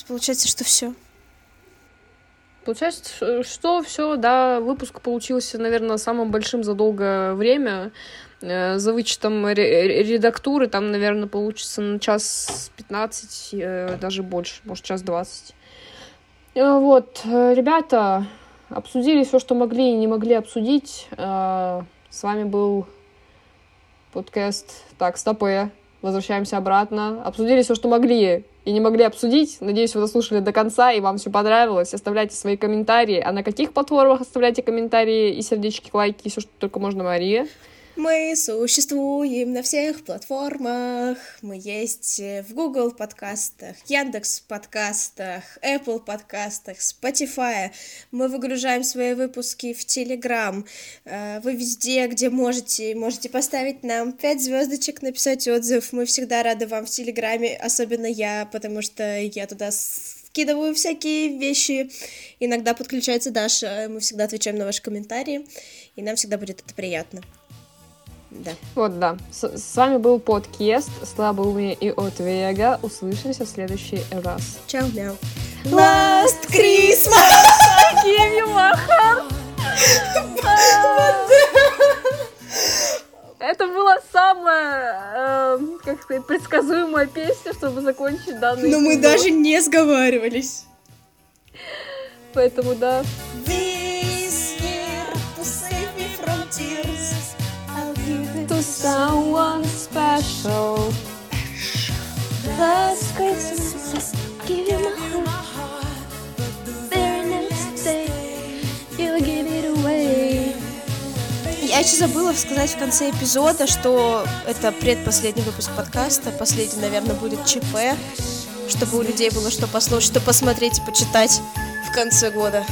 Получается, что все. Получается, что все, да, выпуск получился, наверное, самым большим за долгое время. Э, за вычетом редактуры там, наверное, получится на час 15, э, даже больше, может, час 20. Э, вот, ребята, обсудили все, что могли и не могли обсудить. С вами был подкаст «Так, стопы». Возвращаемся обратно. Обсудили все, что могли и не могли обсудить. Надеюсь, вы дослушали до конца и вам все понравилось. Оставляйте свои комментарии. А на каких платформах оставляйте комментарии и сердечки, лайки, все, что только можно, Мария? Мы существуем на всех платформах. Мы есть в Google подкастах, Яндекс подкастах, Apple подкастах, Spotify. Мы выгружаем свои выпуски в Telegram. Э, вы везде, где можете, можете поставить нам 5 звездочек, написать отзыв. Мы всегда рады вам в Телеграме, особенно я, потому что я туда скидываю всякие вещи. Иногда подключается Даша, мы всегда отвечаем на ваши комментарии, и нам всегда будет это приятно. Да. Вот, да. С, с вами был подкаст Слабоумие и от Вега. Услышимся в следующий раз. Чао, мяу. Last Christmas! Give you my heart! Это была самая, э, как сказать, предсказуемая песня, чтобы закончить данный Но мы даже не сговаривались. Поэтому да. someone special. Last Christmas, give you my heart. Я еще забыла сказать в конце эпизода, что это предпоследний выпуск подкаста. Последний, наверное, будет ЧП, чтобы у людей было что послушать, что посмотреть и почитать в конце года.